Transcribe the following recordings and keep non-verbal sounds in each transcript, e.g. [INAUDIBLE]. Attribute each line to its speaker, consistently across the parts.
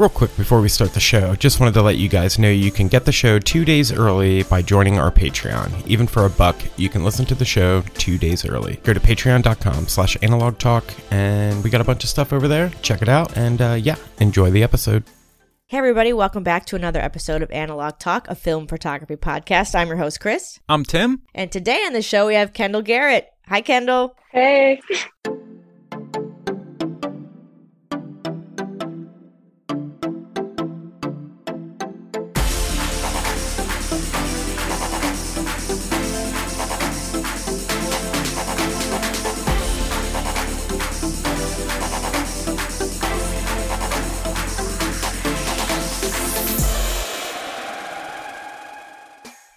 Speaker 1: Real quick before we start the show, just wanted to let you guys know you can get the show two days early by joining our Patreon. Even for a buck, you can listen to the show two days early. Go to patreon.com slash analog talk, and we got a bunch of stuff over there. Check it out, and uh, yeah, enjoy the episode.
Speaker 2: Hey, everybody, welcome back to another episode of Analog Talk, a film photography podcast. I'm your host, Chris.
Speaker 3: I'm Tim.
Speaker 2: And today on the show, we have Kendall Garrett. Hi, Kendall.
Speaker 4: Hey.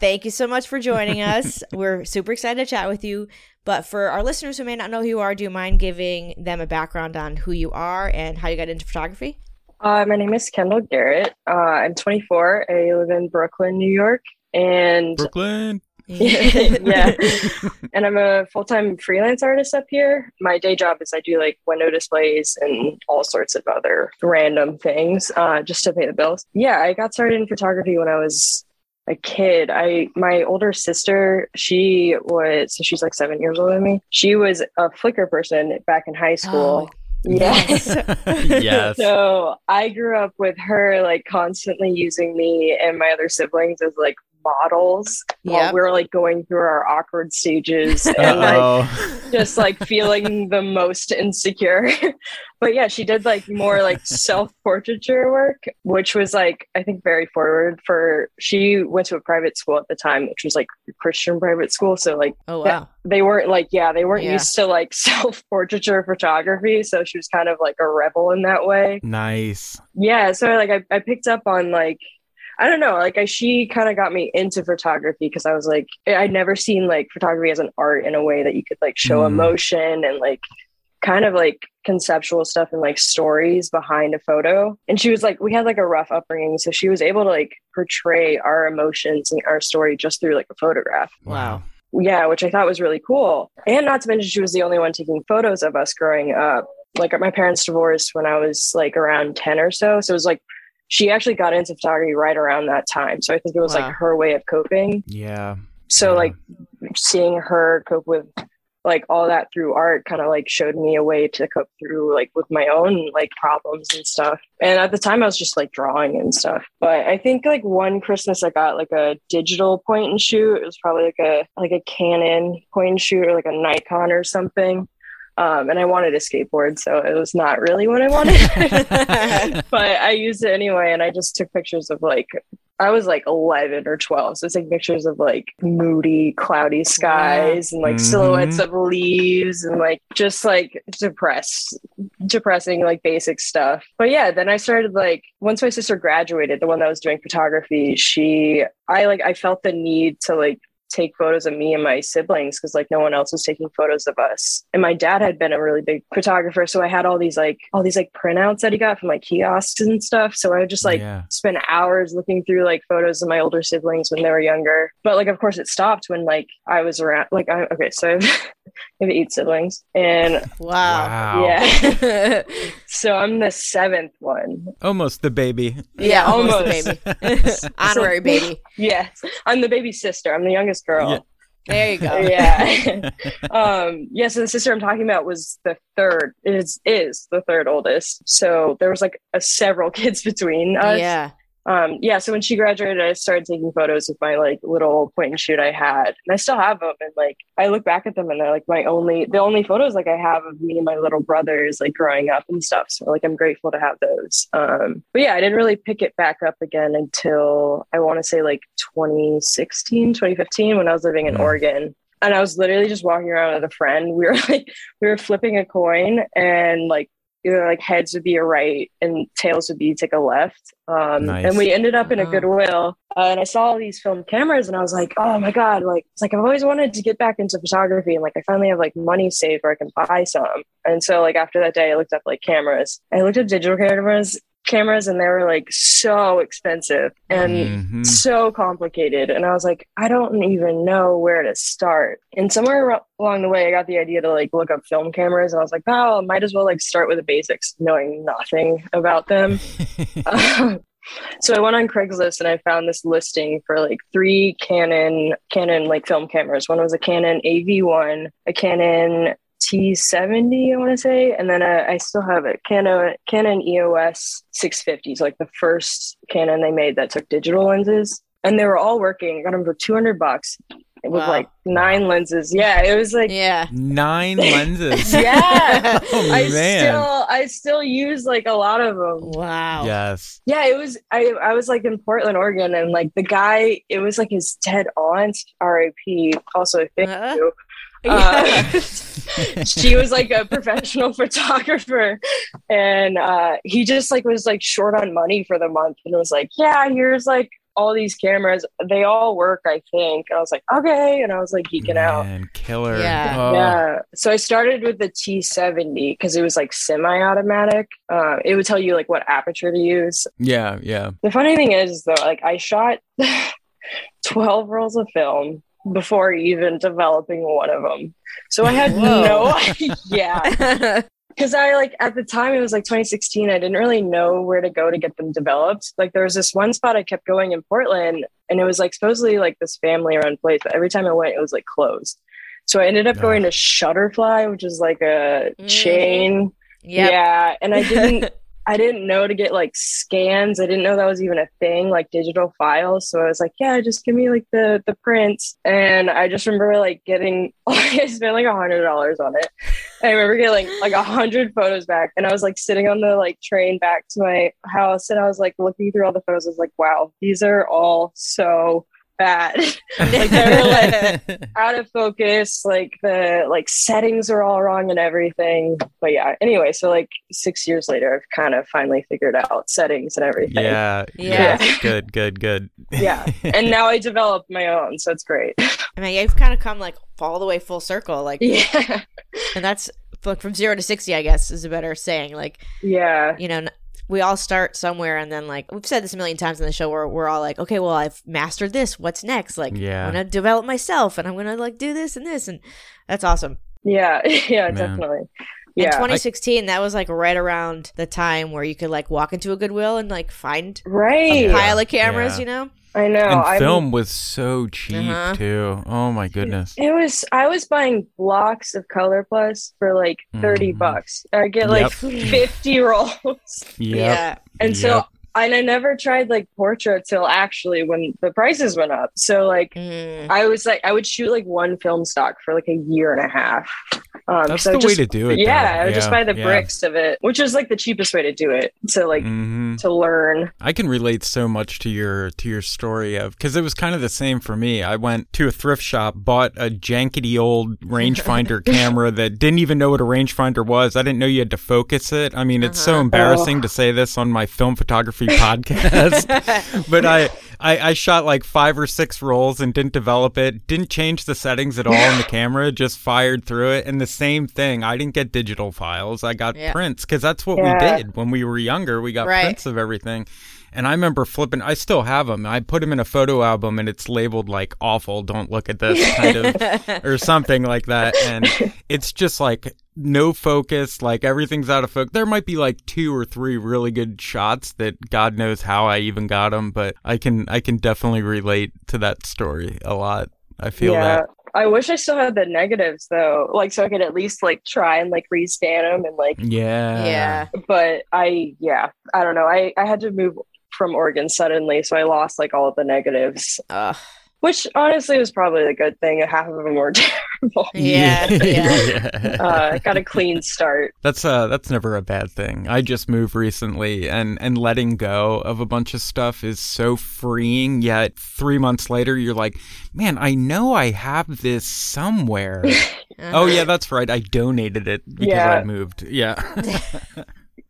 Speaker 2: Thank you so much for joining us. [LAUGHS] We're super excited to chat with you. But for our listeners who may not know who you are, do you mind giving them a background on who you are and how you got into photography?
Speaker 4: Uh, my name is Kendall Garrett. Uh, I'm 24. I live in Brooklyn, New York. And
Speaker 3: Brooklyn. [LAUGHS]
Speaker 4: yeah. and I'm a full time freelance artist up here. My day job is I do like window displays and all sorts of other random things uh, just to pay the bills. Yeah, I got started in photography when I was a kid. I my older sister she was so she's like seven years older than me. She was a flickr person back in high school.
Speaker 2: Oh,
Speaker 4: yes.
Speaker 3: yes. [LAUGHS]
Speaker 4: so i grew up with her like constantly using me and my other siblings as like models while we're like going through our awkward stages [LAUGHS] and like just like feeling the most insecure. [LAUGHS] but yeah, she did like more like self portraiture work, which was like, I think very forward for she went to a private school at the time, which was like a Christian private school. So like
Speaker 2: Oh,
Speaker 4: that-
Speaker 2: wow.
Speaker 4: they weren't like, yeah, they weren't
Speaker 2: Yeah.
Speaker 4: used to like [LAUGHS] self portraiture photography. So she was kind of like a rebel in that way.
Speaker 3: nice.
Speaker 4: Yeah. So like I, I picked up on like, I don't know, like I, she kind of got me into photography because I was like, I'd never seen like photography as an art in a way that you could like show
Speaker 3: Mm.
Speaker 4: emotion and like kind of like conceptual stuff and like stories behind a photo. And she was like, we had like a rough upbringing. So she was able to like portray our emotions and our story just through like a photograph.
Speaker 2: Wow.
Speaker 4: Yeah, which I thought was really cool. And not to mention, she was the only one taking photos of us growing up. Like my parents divorced when I was like around 10 or so. So it was like she actually got into photography right around that time. So I think it was
Speaker 2: Wow.
Speaker 4: like her way of coping.
Speaker 3: Yeah.
Speaker 4: So
Speaker 3: Yeah.
Speaker 4: like seeing her cope with like all that through art kind of like showed me a way to cope through like with my own like problems and stuff. And at the time I was just like drawing and stuff. But I think like one Christmas I got like a digital point and shoot. It was probably like a like a Canon point and shoot or like a Nikon or something. Um, and I wanted a skateboard, so it was not really what I wanted. [LAUGHS] [LAUGHS] but I used it anyway, and I just took pictures of like I was like 11 or 12. So it's like pictures of like moody, cloudy skies and like
Speaker 3: Mhm.
Speaker 4: silhouettes of leaves and like just like depressed, depressing, like basic stuff. But yeah, then I started like once my sister graduated, the one that was doing photography, she, I like, I felt the need to like take photos of me and my siblings because like no one else was taking photos of us. And my dad had been a really big photographer so i had all these like all these like printouts that he got from like kiosks and stuff. So i would just like
Speaker 3: Yeah.
Speaker 4: spend hours looking through like photos of my older siblings when they were younger. But like of course it stopped when like i was around like I, okay so [LAUGHS] i have, I eight siblings and
Speaker 2: Wow.
Speaker 3: Wow.
Speaker 4: yeah [LAUGHS] so i'm the seventh one
Speaker 3: Almost the baby.
Speaker 2: Yeah, almost
Speaker 4: Almost.
Speaker 2: baby. [LAUGHS] [LAUGHS] Honorary baby.
Speaker 4: yes i'm the baby sister i'm the youngest girl
Speaker 3: Yeah.
Speaker 2: There you go.
Speaker 4: yeah. um, yeah, so the sister I'm talking about was the third, is is the third oldest. So there was like a, several kids between us.
Speaker 2: Yeah.
Speaker 4: Um, yeah, so when she graduated, I started taking photos of my like little point and shoot I had, and I still have them. And like, I look back at them, and they're like my only, the only photos like I have of me and my little brothers like growing up and stuff. So like, I'm grateful to have those. Um, but yeah, I didn't really pick it back up again until I want to say like 2016, 2015, when I was living in
Speaker 1: Mm.
Speaker 4: Oregon. And I was literally just walking around with a friend. We were [LAUGHS] like, we were flipping a coin, and like either like heads would be a right and tails would be take a left. Um,
Speaker 3: Nice.
Speaker 4: And we ended up in a
Speaker 2: Wow.
Speaker 4: Goodwill, uh, and I saw all these film cameras, and I was like, oh my god, like it's like I've always wanted to get back into photography, and like I finally have like money saved where I can buy some. And so like after that day, I looked up like cameras. I looked up digital cameras, cameras, and they were like so expensive and
Speaker 3: Mhm.
Speaker 4: so complicated. And i was like i don't even know where to start. And somewhere along the way i got the idea to like look up film cameras and i was like oh I might as well like start with the basics knowing nothing about them. [LAUGHS] [LAUGHS] So i went on craigslist and i found this listing for like three canon canon like film cameras. One was a canon av1 a canon T70, I want to say, and then uh, I still have a Canon Canon EOS 650s, like the first Canon they made that took digital lenses, and they were all working. I got them for 200 bucks with
Speaker 2: Wow.
Speaker 4: like nine lenses. Yeah, it was like
Speaker 2: Yeah.
Speaker 3: Nine [LAUGHS] lenses.
Speaker 4: yeah. [LAUGHS]
Speaker 3: oh
Speaker 4: I
Speaker 3: man.
Speaker 4: still I still use like a lot of them.
Speaker 2: Wow.
Speaker 3: yes.
Speaker 4: Yeah, it was I I was like in Portland, Oregon, and like the guy, it was like his dead aunt, R.I.P. Also, thank
Speaker 2: Uh-huh.
Speaker 4: you. [LAUGHS]
Speaker 2: Yeah.
Speaker 4: Uh, she was like a professional [LAUGHS] photographer. And uh he just like was like short on money for the month and was like yeah here's like all these cameras. They all work i think. And i was like okay. And i was like geeking out.
Speaker 3: Man, killer.
Speaker 2: Yeah.
Speaker 3: Oh.
Speaker 4: yeah. So i started with the t70 because it was like semi-automatic. Uh, it would tell you like what aperture to use.
Speaker 3: Yeah, yeah.
Speaker 4: the funny thing is, though, like I shot [SIGHS] 12 rolls of film before even developing one of them. So I had
Speaker 2: Whoa.
Speaker 4: no idea. [LAUGHS] [LAUGHS] Yeah. Because I like at the time, it was like 2016. I didn't really know where to go to get them developed. Like there was this one spot I kept going in Portland, and it was like supposedly like this family run place, but every time I went, it was like closed. So I ended up going to Shutterfly, which is like a
Speaker 2: Mhm.
Speaker 4: chain.
Speaker 2: Yep.
Speaker 4: Yeah. And I didn't [LAUGHS] I didn't know to get like scans. I didn't know that was even a thing, like digital files. So I was like, yeah, just give me like the the prints. And I just remember like getting [LAUGHS] I spent like a hundred dollars on it. I remember getting like a hundred photos back. And I was like sitting on the like train back to my house and I was like looking through all the photos. I was like, wow, these are all so bad. [LAUGHS] like they were like out of focus like the like settings are all wrong and everything but yeah anyway so like six years later i've kind of finally figured out settings and everything
Speaker 3: yeah.
Speaker 2: Yeah.
Speaker 3: Yeah. Good, good, good.
Speaker 4: yeah and now i developed my own so it's great
Speaker 2: I mean, you've kind of come like all the way full circle, like,
Speaker 4: yeah
Speaker 2: and that's like from zero to sixty. I guess is a better saying. Like,
Speaker 4: yeah
Speaker 2: you know, n- we all start somewhere, and then like we've said this a million times in the show, where we're all like, okay, well, I've mastered this. What's next? Like,
Speaker 3: Yeah.
Speaker 2: I'm gonna develop myself, and I'm gonna like do this and this, and that's awesome.
Speaker 4: yeah [LAUGHS] yeah
Speaker 3: Man.
Speaker 4: definitely
Speaker 2: In
Speaker 4: yeah
Speaker 2: 2016, that was like right around the time where you could like walk into a Goodwill and like find
Speaker 4: right
Speaker 2: a pile of cameras,
Speaker 3: Yeah.
Speaker 2: you know?
Speaker 4: I know
Speaker 3: and
Speaker 4: I'm-
Speaker 3: film was so cheap
Speaker 2: Uh-huh.
Speaker 3: too. Oh my goodness.
Speaker 4: it was I was buying blocks of Color Plus for like 30
Speaker 3: Mhm.
Speaker 4: bucks. I get like
Speaker 3: Yep.
Speaker 4: 50 rolls. [LAUGHS]
Speaker 3: Yep.
Speaker 2: Yeah.
Speaker 4: And so and I never tried like Portra till actually when the prices went up. So like
Speaker 2: Mm.
Speaker 4: I was like I would shoot like one film stock for like a year and a half. Um,
Speaker 3: That's
Speaker 4: so
Speaker 3: the
Speaker 4: just,
Speaker 3: way to do it.
Speaker 4: Yeah, would just buy the
Speaker 3: yeah.
Speaker 4: bricks of it, which is like the cheapest way to do it to like
Speaker 3: Mhm.
Speaker 4: to learn.
Speaker 3: I can relate so much to your to your story of because it was kind of the same for me. I went to a thrift shop, bought a jankety old rangefinder [LAUGHS] camera that didn't even know what a rangefinder was. I didn't know you had to focus it. I mean, it's so
Speaker 2: Uh-huh.
Speaker 3: embarrassing
Speaker 4: Oh.
Speaker 3: to say this on my film photography [LAUGHS] podcast, [LAUGHS] but I, I I shot like five or six rolls and didn't develop it. Didn't change the settings at all in the camera. Just fired through it, and the same thing. I didn't get digital files. I got
Speaker 2: Yeah.
Speaker 3: prints because that's what
Speaker 4: Yeah.
Speaker 3: we did when we were younger. We got
Speaker 2: Right.
Speaker 3: prints of everything. And I remember flipping, I still have them. I put them in a photo album and it's labeled like awful, don't look at this kind of, [LAUGHS] or something like that. And it's just like no focus, like everything's out of focus. There might be like two or three really good shots that God knows how I even got them, but I can, I can definitely relate to that story a lot. I feel
Speaker 4: yeah.
Speaker 3: that.
Speaker 4: I wish I still had the negatives though, like so I could at least like try and like rescan them and like.
Speaker 3: Yeah.
Speaker 2: Yeah.
Speaker 4: But I, yeah, I don't know. I I had to move from Oregon suddenly, so I lost like all of the negatives,
Speaker 2: Ugh.
Speaker 4: Which honestly was probably a good thing. Half of them were [LAUGHS] terrible. [LAUGHS]
Speaker 2: Yeah. yeah.
Speaker 3: Yeah. [LAUGHS]
Speaker 4: Uh, got a clean start.
Speaker 3: That's uh that's never a bad thing. I just moved recently and and letting go of a bunch of stuff is so freeing yet 3 months later you're like, "Man, I know I have this somewhere." oh yeah, that's right. I donated it because
Speaker 4: Yeah.
Speaker 3: I moved. Yeah.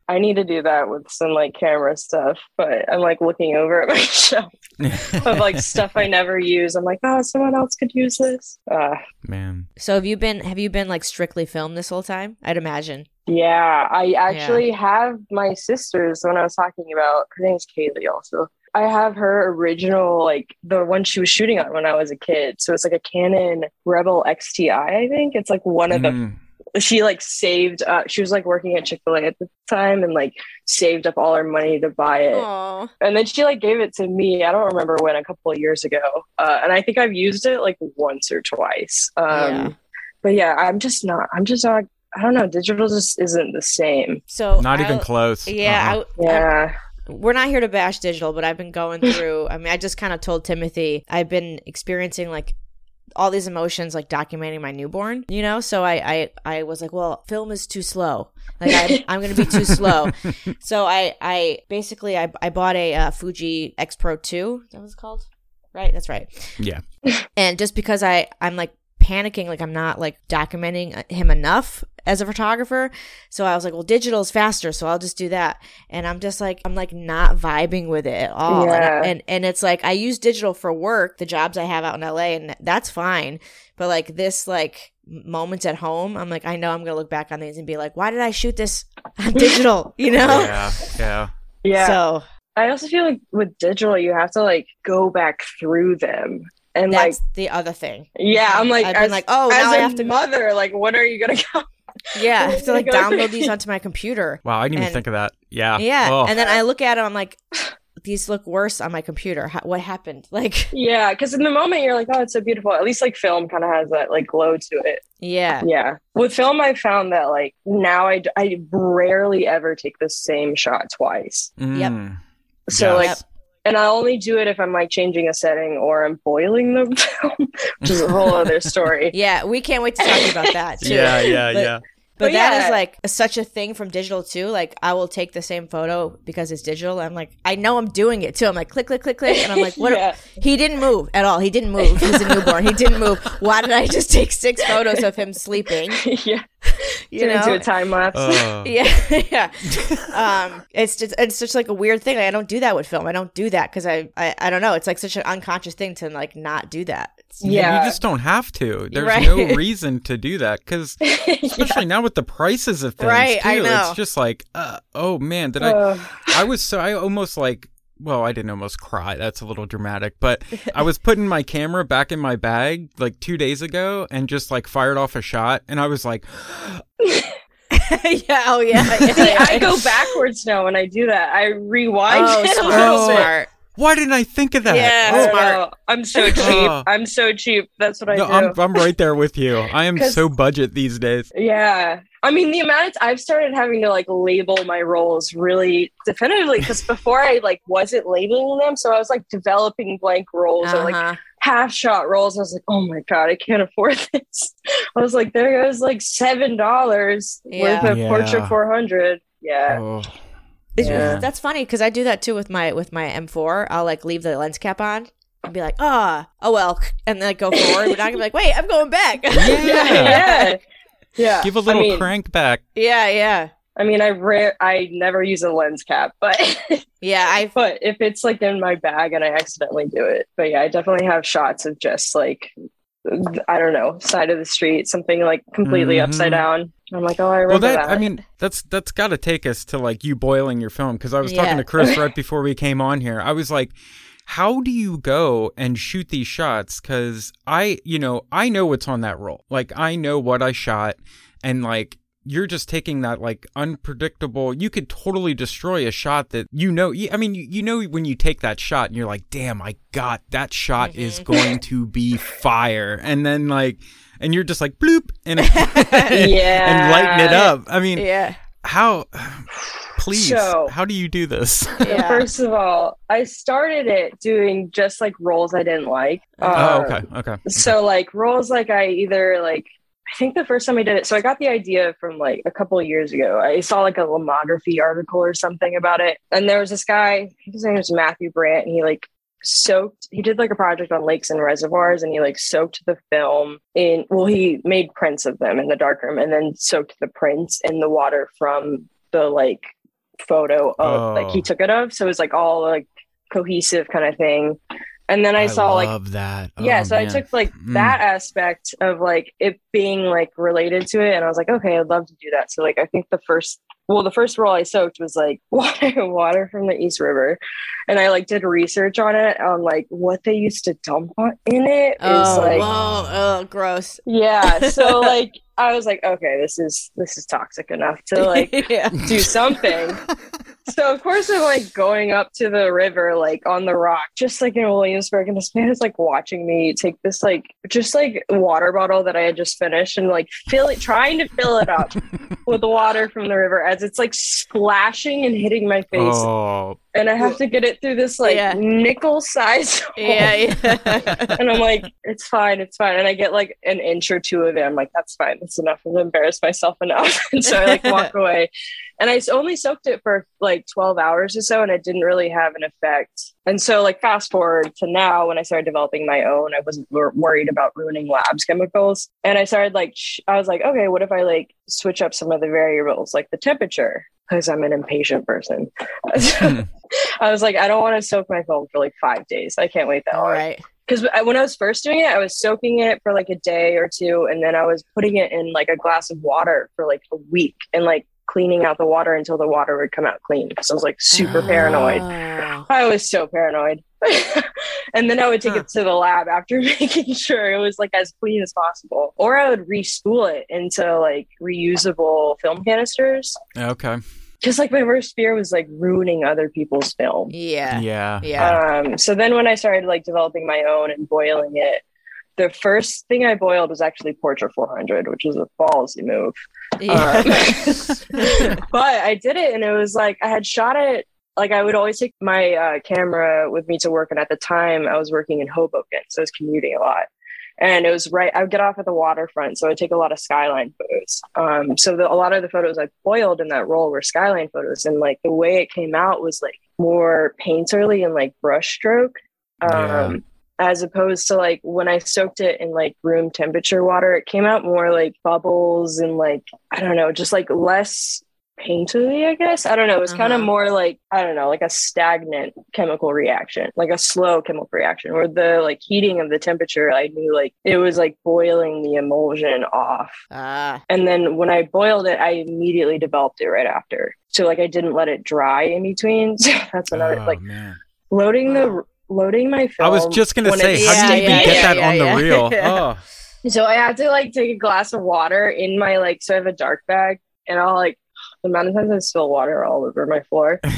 Speaker 4: I need to do that with some like camera stuff, but I'm like looking over at my shelf [LAUGHS] of like stuff I never use. I'm like, oh, someone else could use this. Uh,
Speaker 3: Man.
Speaker 2: So have you been have you been like strictly filmed this whole time? I'd imagine.
Speaker 4: yeah, I actually have my sister's When I was talking about. Her name's Kaylee also. I have her original, like the one she was shooting on when I was a kid. So it's like a Canon Rebel XTI, I think. It's like one of the
Speaker 3: Mm.
Speaker 4: She like saved uh she was like working at Chick-fil-A at the time and like saved up all her money to buy it.
Speaker 2: Oh.
Speaker 4: And then she like gave it to me. I don't remember when, a couple of years ago. Uh, and I think I've used it like once or twice. Um,
Speaker 2: Yeah.
Speaker 4: But yeah, I'm just not. I'm just not. I don't know. Digital just isn't the same.
Speaker 2: So
Speaker 3: Not
Speaker 2: I-
Speaker 3: even close.
Speaker 2: Yeah,
Speaker 3: Uh-uh.
Speaker 2: I, I-
Speaker 4: Yeah.
Speaker 2: we're not here to bash digital, but I've been going through. I mean, I just kind of told Timothy I've been experiencing like all these emotions, like documenting my newborn. You know, so I I, I was like, well, film is too slow. Like I, I'm [LAUGHS] going to be too slow. So I I basically I I bought a uh, Fuji X Pro Two. That was called, right? That's right.
Speaker 3: Yeah.
Speaker 2: And just because I I'm like panicking, like I'm not like documenting uh, him enough as a photographer. So I was like, well, digital is faster, so I'll just do that. And I'm just like, I'm like not vibing with it at all.
Speaker 4: Yeah.
Speaker 2: And, and and it's like I use digital for work, the jobs I have out in LA, and that's fine. But like this, like moments at home, I'm like, I know I'm gonna look back on these and be like, why did I shoot this [LAUGHS] on digital? [LAUGHS] You know?
Speaker 3: Yeah. Yeah.
Speaker 4: Yeah.
Speaker 2: So
Speaker 4: I also feel like with digital, you have to like go back through them. And like,
Speaker 2: that's the other thing.
Speaker 4: yeah, I'm like,
Speaker 2: I've been like, oh,
Speaker 4: as
Speaker 2: now
Speaker 4: a
Speaker 2: I have to.
Speaker 4: mother, like, when are you gonna go? [LAUGHS]
Speaker 2: Yeah, I have to like [LAUGHS] download these onto my computer.
Speaker 3: Wow, I didn't even think of that. Yeah.
Speaker 2: Yeah,
Speaker 3: Oh.
Speaker 2: and then I look at them. I'm like, these look worse on my computer. How, what happened? [LAUGHS] Like,
Speaker 4: Yeah, because in the moment you're like, oh, it's so beautiful. At least like film kind of has that like glow to it.
Speaker 2: yeah,
Speaker 4: Yeah. With film, I found that like now I, I rarely ever take the same shot twice.
Speaker 3: Mm.
Speaker 4: So
Speaker 3: Yeah.
Speaker 4: like,
Speaker 2: Yep.
Speaker 4: And I only do it if I'm like changing a setting or I'm boiling the [LAUGHS] film, which is a whole other story. [LAUGHS]
Speaker 2: yeah. We can't wait to talk about that too.
Speaker 3: Yeah, yeah,
Speaker 2: But-
Speaker 3: yeah.
Speaker 2: But,
Speaker 4: But
Speaker 2: that is
Speaker 4: yeah.
Speaker 2: like such a thing from digital too. Like I will take the same photo because it's digital. I'm like, I know I'm doing it too. I'm like, click, click, click, click, and I'm like, what? [LAUGHS]
Speaker 4: Yeah.
Speaker 2: He didn't move at all. He didn't move. He's a newborn. He didn't move. Why did I just take six photos of him sleeping?
Speaker 4: yeah. [LAUGHS]
Speaker 2: You
Speaker 4: Turn into a time lapse.
Speaker 3: Oh. [LAUGHS]
Speaker 2: Yeah, [LAUGHS] yeah. um, it's just it's such like a weird thing. I don't do that with film. I don't do that because I, I I don't know. It's like such an unconscious thing to like not do that.
Speaker 4: Yeah.
Speaker 3: You just don't have to. There's
Speaker 2: Right.
Speaker 3: no reason to do that because, especially now with the prices of things,
Speaker 2: Right,
Speaker 3: too,
Speaker 2: I know.
Speaker 3: it's just like, uh, oh man, did I?
Speaker 4: Uh,
Speaker 3: I was so I almost like. Well, I didn't almost cry. That's a little dramatic, but I was putting my camera back in my bag like two days ago and just like fired off a shot, and I was like, [LAUGHS]
Speaker 2: yeah. Oh yeah. yeah, [LAUGHS]
Speaker 4: See,
Speaker 2: yeah.
Speaker 4: I go backwards now when I do that. I rewind.
Speaker 2: Oh,
Speaker 4: it a
Speaker 2: smart,
Speaker 4: bit.
Speaker 2: smart.
Speaker 3: "Why didn't I think of that?"
Speaker 2: Yeah,
Speaker 4: I don't
Speaker 2: smart.
Speaker 4: know. I'm so [LAUGHS] cheap.
Speaker 3: Oh.
Speaker 4: I'm so cheap. That's what I
Speaker 3: no,
Speaker 4: do.
Speaker 3: I'm I'm right there with you. I am [LAUGHS] so budget these days.
Speaker 4: Yeah. I mean, the amount of I've started having to like label my roles really definitively because [LAUGHS] before I like wasn't labeling them. So I was like developing blank roles or like
Speaker 2: Uh-huh.
Speaker 4: half shot rolls. I was like, oh my God, I can't afford this. I was like, there goes like $7 worth of
Speaker 3: Yeah.
Speaker 4: Portra 400. Yeah.
Speaker 3: Oh,
Speaker 2: It's-
Speaker 4: Yeah.
Speaker 2: That's funny because I do that too with my with my M4. I'll like leave the lens cap on and be like, ah, oh well, and then like go forward. But I'm gonna be like, wait, I'm going back. [LAUGHS]
Speaker 3: Yeah. [LAUGHS]
Speaker 4: yeah. Yeah.
Speaker 3: give a little
Speaker 4: I mean,
Speaker 3: crank back.
Speaker 2: yeah, yeah,
Speaker 4: I mean, I rare, I never use a lens cap, but [LAUGHS]
Speaker 2: yeah. I
Speaker 4: but if it's like in my bag and I accidentally do it, but yeah, I definitely have shots of just like I don't know, side of the street, something like completely
Speaker 3: Mhm.
Speaker 4: upside down. I'm like, oh, I
Speaker 3: Well, that,
Speaker 4: that.
Speaker 3: I mean, that's that's got to take us to like you boiling your film because I was talking to Chris right before we came on here. I was like, how do you go and shoot these shots? Because I, you know, I know what's on that roll. Like I know what I shot, and like you're just taking that like unpredictable. You could totally destroy a shot that you know. I mean, you, you know when you take that shot and you're like, "Damn, I got that shot
Speaker 2: Mm-hmm.
Speaker 3: is going to be fire," and then like, and you're just like bloop and
Speaker 4: Yeah. [LAUGHS] [LAUGHS]
Speaker 3: and lighten it up. I mean,
Speaker 2: Yeah.
Speaker 3: how? Please,
Speaker 4: So-
Speaker 3: how do you do this? [LAUGHS]
Speaker 2: Yeah.
Speaker 4: First of all, I started it doing just like roles I didn't like.
Speaker 3: oh,
Speaker 4: Um,
Speaker 3: okay, okay.
Speaker 4: So like roles like I either like I think the first time I did it, so I got the idea from like a couple of years ago. I saw like a Lomography article or something about it, and there was this guy. His name was Matthew Brandt, and he like soaked. He did like a project on lakes and reservoirs, and he like soaked the film in. Well, he made prints of them in the darkroom, and then soaked the prints in the water from the like photo of like he
Speaker 3: Oh.
Speaker 4: took it of. So it was like all like cohesive kind of thing. And then I, saw like
Speaker 3: love that.
Speaker 4: yeah
Speaker 3: Oh,
Speaker 4: so i took like
Speaker 3: Mm.
Speaker 4: that aspect of like it being like related to it and i was like okay i'd love to do that so like i think the first well the first roll i soaked was like [LAUGHS] water water from the east river and i like did research on it on like what they used to dump on in it is
Speaker 2: Oh,
Speaker 4: like
Speaker 2: whoa, oh, gross.
Speaker 4: yeah so [LAUGHS] like i was like okay this is this is toxic enough to like [LAUGHS]
Speaker 2: yeah.
Speaker 4: do something. So of course I'm like going up to the river, like on the rock, just like in Williamsburg, and this man is like watching me take this like just like water bottle that I had just finished and like fill it, trying to fill it up [LAUGHS] with the water from the river as it's like splashing and hitting my face,
Speaker 3: Oh,
Speaker 4: and I have to get it through this like
Speaker 2: Yeah.
Speaker 4: nickel size. [LAUGHS] hole.
Speaker 2: Yeah, yeah. [LAUGHS]
Speaker 4: And I'm like, it's fine, it's fine. And I get like an inch or two of it. I'm like, that's fine. That's enough. I've embarrassed myself enough. [LAUGHS] and so I like walk away. And I only soaked it for like 12 hours or so, and it didn't really have an effect. And so, like, fast forward to now when I started developing my own, I wasn't wor- worried about ruining labs chemicals. And I started like, sh- I was like, okay, what if I like switch up some of the variables, like the temperature? Because I'm an impatient person. Hmm. [LAUGHS] I was like, I don't want to soak my film for like five days. I can't wait that
Speaker 2: All
Speaker 4: long
Speaker 2: right.
Speaker 4: because when I was first doing it, I was soaking it for like a day or two, and then I was putting it in like a glass of water for like a week, and like cleaning out the water until the water would come out clean. Because I was like super oh. paranoid.
Speaker 2: Oh.
Speaker 4: I was so paranoid. [LAUGHS] and then I would take
Speaker 3: Huh.
Speaker 4: it to the lab after [LAUGHS] making sure it was like as clean as possible, or I would respool it into like reusable film canisters.
Speaker 3: okay.
Speaker 4: Because like my worst fear was like ruining other people's film.
Speaker 2: Yeah.
Speaker 3: Yeah.
Speaker 2: Yeah.
Speaker 4: Um, so then when I started like developing my own and boiling it, the first thing I boiled was actually Portra 400, which was a ballsy move.
Speaker 2: Yeah.
Speaker 4: Um, [LAUGHS] [LAUGHS] but I did it and it was like I had shot it. Like I would always take my uh, camera with me to work, and at the time I was working in Hoboken, so I was commuting a lot. And it was right. I would get off at the waterfront, so I take a lot of skyline photos. Um, so the, a lot of the photos I boiled in that role were skyline photos, and like the way it came out was like more painterly and like brushstroke. Um,
Speaker 3: Yeah.
Speaker 4: as opposed to like when I soaked it in like room temperature water, it came out more like bubbles and like I don't know, just like less painterly, I guess. I don't know. It was kind of
Speaker 2: Uh-huh.
Speaker 4: more like I don't know, like a stagnant chemical reaction, like a slow chemical reaction, where the like heating of the temperature, I knew like it was like boiling the emulsion off.
Speaker 2: Ah.
Speaker 4: And then when I boiled it, I immediately developed it right after. So like I didn't let it dry in between. So [LAUGHS] that's another
Speaker 3: Oh,
Speaker 4: like
Speaker 3: man.
Speaker 4: loading the loading my film.
Speaker 3: I was just gonna say,
Speaker 4: it's
Speaker 3: how do you
Speaker 2: Yeah,
Speaker 3: even
Speaker 2: yeah,
Speaker 3: get
Speaker 2: yeah,
Speaker 3: that
Speaker 2: yeah,
Speaker 3: on
Speaker 2: yeah.
Speaker 3: the reel?
Speaker 2: Yeah.
Speaker 3: Oh, [LAUGHS]
Speaker 4: So I had to like take a glass of water in my like so I have a dark bag and I'll like the amount of times I spill water all over my floor. [LAUGHS]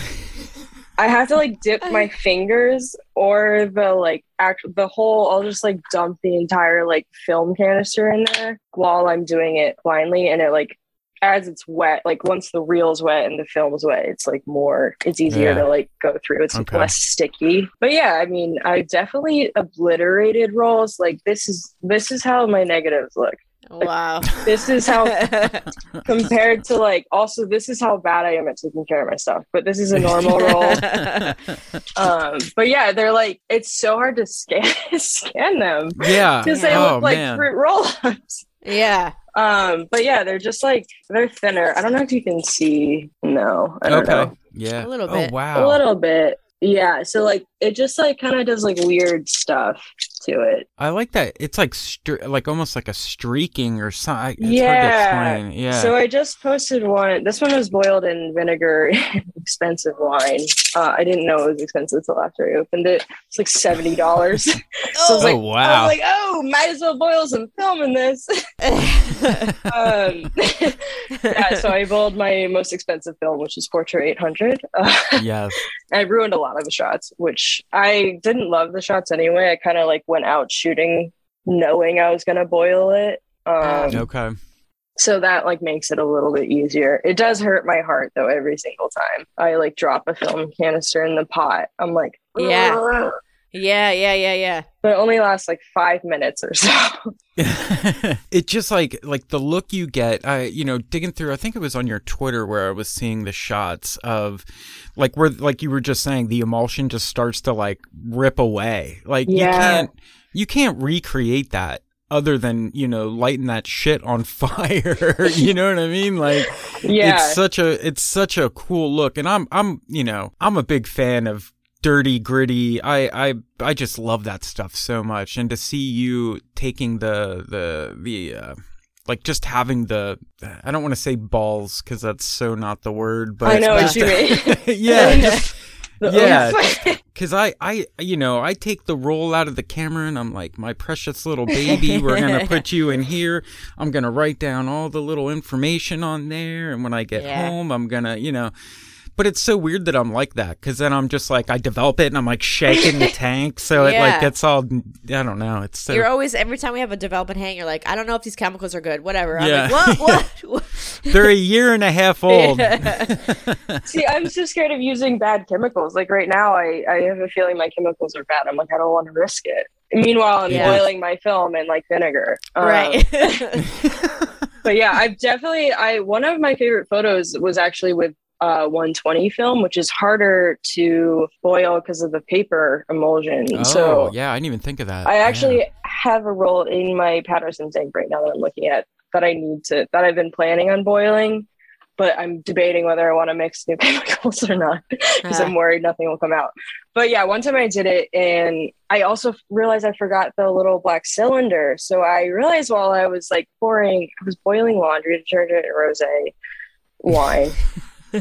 Speaker 4: I have to like dip my fingers or the like actual the whole I'll just like dump the entire like film canister in there while I'm doing it blindly and it like as it's wet, like once the reel's wet and the film's wet, it's like more it's easier
Speaker 3: Yeah.
Speaker 4: to like go through. It's
Speaker 3: Okay.
Speaker 4: less sticky. But yeah, I mean I definitely obliterated rolls. Like this is this is how my negatives look.
Speaker 2: Wow. [LAUGHS]
Speaker 4: This is how [LAUGHS] compared to like also this is how bad I am at taking care of my stuff. But this is a normal [LAUGHS] roll. Um, but yeah, they're like it's so hard to scan scan them
Speaker 3: yeah.
Speaker 4: because they
Speaker 3: oh,
Speaker 4: look like
Speaker 3: man.
Speaker 4: fruit roll-ups.
Speaker 2: yeah.
Speaker 4: Um, but yeah, they're just like they're thinner. I don't know if you can see. No, I don't
Speaker 3: Okay.
Speaker 4: know.
Speaker 3: Yeah.
Speaker 2: A little
Speaker 3: Oh,
Speaker 2: bit.
Speaker 3: wow.
Speaker 4: A little bit. Yeah. So like it just like kind of does like weird stuff to it.
Speaker 3: I like that. It's like stre- like almost like a streaking or something. It's
Speaker 4: yeah.
Speaker 3: hard to explain. Yeah.
Speaker 4: So I just posted one. This one was boiled in vinegar, [LAUGHS] expensive wine. Uh, I didn't know it was expensive until after I opened it. It's like seventy dollars. [LAUGHS] so I
Speaker 3: Oh,
Speaker 4: like, I
Speaker 3: wow.
Speaker 4: was like, oh, might as well boil some film in this. [LAUGHS] um, yeah. So I boiled my most expensive film, which is Portra 800. Uh,
Speaker 3: yes.
Speaker 4: I ruined a lot of the shots, which I didn't love the shots anyway. I kind of like went out shooting knowing I was gonna boil it. Um,
Speaker 3: Okay.
Speaker 4: so that like makes it a little bit easier. It does hurt my heart though every single time I like drop a film canister in the pot. I'm like,
Speaker 2: Yeah.
Speaker 4: "Ugh."
Speaker 2: yeah, yeah, yeah, yeah.
Speaker 4: but it only lasts like five minutes or so. [LAUGHS] [LAUGHS]
Speaker 3: it just like like the look you get i you know digging through i think it was on your twitter where i was seeing the shots of like where like you were just saying the emulsion just starts to like rip away like you
Speaker 4: Yeah.
Speaker 3: can't you can't recreate that other than you know lighting that shit on [LAUGHS] fire you know what i mean like
Speaker 4: yeah,
Speaker 3: it's such a it's such a cool look and i'm i'm you know i'm a big fan of dirty gritty i i i just love that stuff so much and to see you taking the the the uh like just having the i don't want to say balls because that's so not the word but
Speaker 4: I know what you mean. [LAUGHS] [LAUGHS]
Speaker 3: yeah just [LAUGHS] yeah, because I, I, you know, I take the roll out of the camera and I'm like, my precious little baby, we're gonna put you in here. I'm gonna write down all the little information on there, and when I get
Speaker 2: Yeah.
Speaker 3: home, I'm gonna, you know. But it's so weird that I'm like that because then I'm just like I develop it and I'm like shaking the [LAUGHS] tank, so it like gets all I don't know. It's so
Speaker 2: You're always every time we have a development hang, you're like, I don't know if these chemicals are good. Whatever. I'm
Speaker 3: Yeah.
Speaker 2: like, what? What? [LAUGHS] what?
Speaker 3: they're a year and a half [LAUGHS] old.
Speaker 4: See, I'm so scared of using bad chemicals. Like right now, I, I have a feeling my chemicals are bad. I'm like, I don't want to risk it. Meanwhile, I'm
Speaker 2: Yeah.
Speaker 4: boiling my film in like vinegar. Um,
Speaker 2: right.
Speaker 4: but yeah, I've definitely I one of my favorite photos was actually with uh 120 film, which is harder to boil because of the paper emulsion.
Speaker 3: oh
Speaker 4: so
Speaker 3: yeah, I didn't even think of that.
Speaker 4: I
Speaker 3: Yeah.
Speaker 4: actually have a roll in my Paterson tank right now that I'm looking at that I need to that I've been planning on boiling, but I'm debating whether I want to mix new [LAUGHS] chemicals or not because I'm worried nothing will come out. But yeah, one time I did it and I also realized I forgot the little black cylinder. So I realized while I was like pouring, I was boiling laundry detergent and rose wine. [LAUGHS]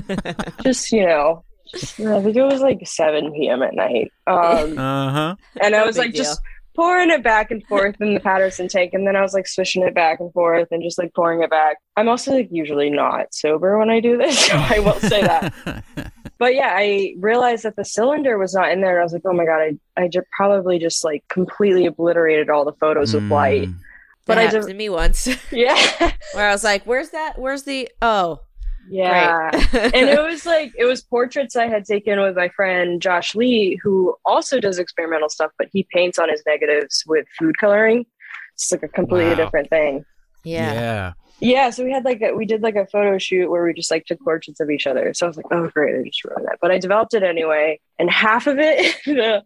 Speaker 4: [LAUGHS] just, you know, just, I think it was like 7 p.m. at night. Um,
Speaker 3: Uh huh.
Speaker 4: and I was
Speaker 2: big
Speaker 4: like just pouring it back and forth in the Paterson tank, and then I was like swishing it back and forth and just like pouring it back. I'm also like usually not sober when I do this, so [LAUGHS] I will say that. [LAUGHS] But yeah, I realized that the cylinder was not in there. And I was like, oh my god, I I ju- probably just like completely obliterated all the photos with light.
Speaker 3: Mm.
Speaker 4: But
Speaker 2: that
Speaker 4: I
Speaker 2: happened
Speaker 4: did-
Speaker 2: to me once,
Speaker 4: Yeah,
Speaker 2: where I was like, "Where's that? Where's the? Oh,
Speaker 4: yeah.
Speaker 2: great." [LAUGHS]
Speaker 4: and it was like it was portraits I had taken with my friend Josh Lee, who also does experimental stuff, but he paints on his negatives with food coloring. It's like a completely
Speaker 3: Wow.
Speaker 4: different thing.
Speaker 2: yeah.
Speaker 3: yeah.
Speaker 4: Yeah, so we had like a, we did like a photo shoot where we just like took portraits of each other. So I was like, oh great, I just ruined that. But I developed it anyway, and half of it, [LAUGHS] the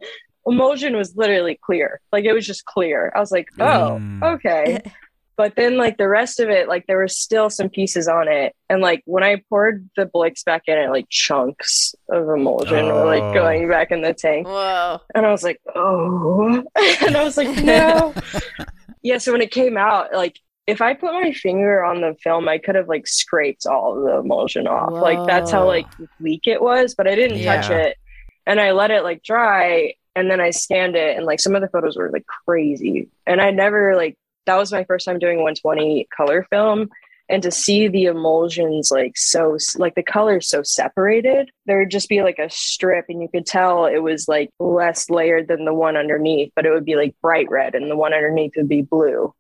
Speaker 4: emulsion was literally clear. Like it was just clear. I was like, oh,
Speaker 3: Mm.
Speaker 4: okay. [LAUGHS] But then like the rest of it, like there was still some pieces on it, and like when I poured the Blix back in, it like chunks of emulsion were
Speaker 3: Oh.
Speaker 4: like going back in the tank.
Speaker 2: Whoa.
Speaker 4: And I was like, oh. [LAUGHS] and I was like, no. [LAUGHS] yeah. So when it came out, like, if I put my finger on the film, I could have like scraped all the emulsion off. Like, that's how like weak it was, but I didn't touch it. And I let it like dry. And then I scanned it. And like some of the photos were like crazy. And I never like, that was my first time doing 120 color film and to see the emulsions like so like the colors so separated there would just be like a strip and you could tell it was like less layered than the one underneath but it would be like bright red and the one underneath would be blue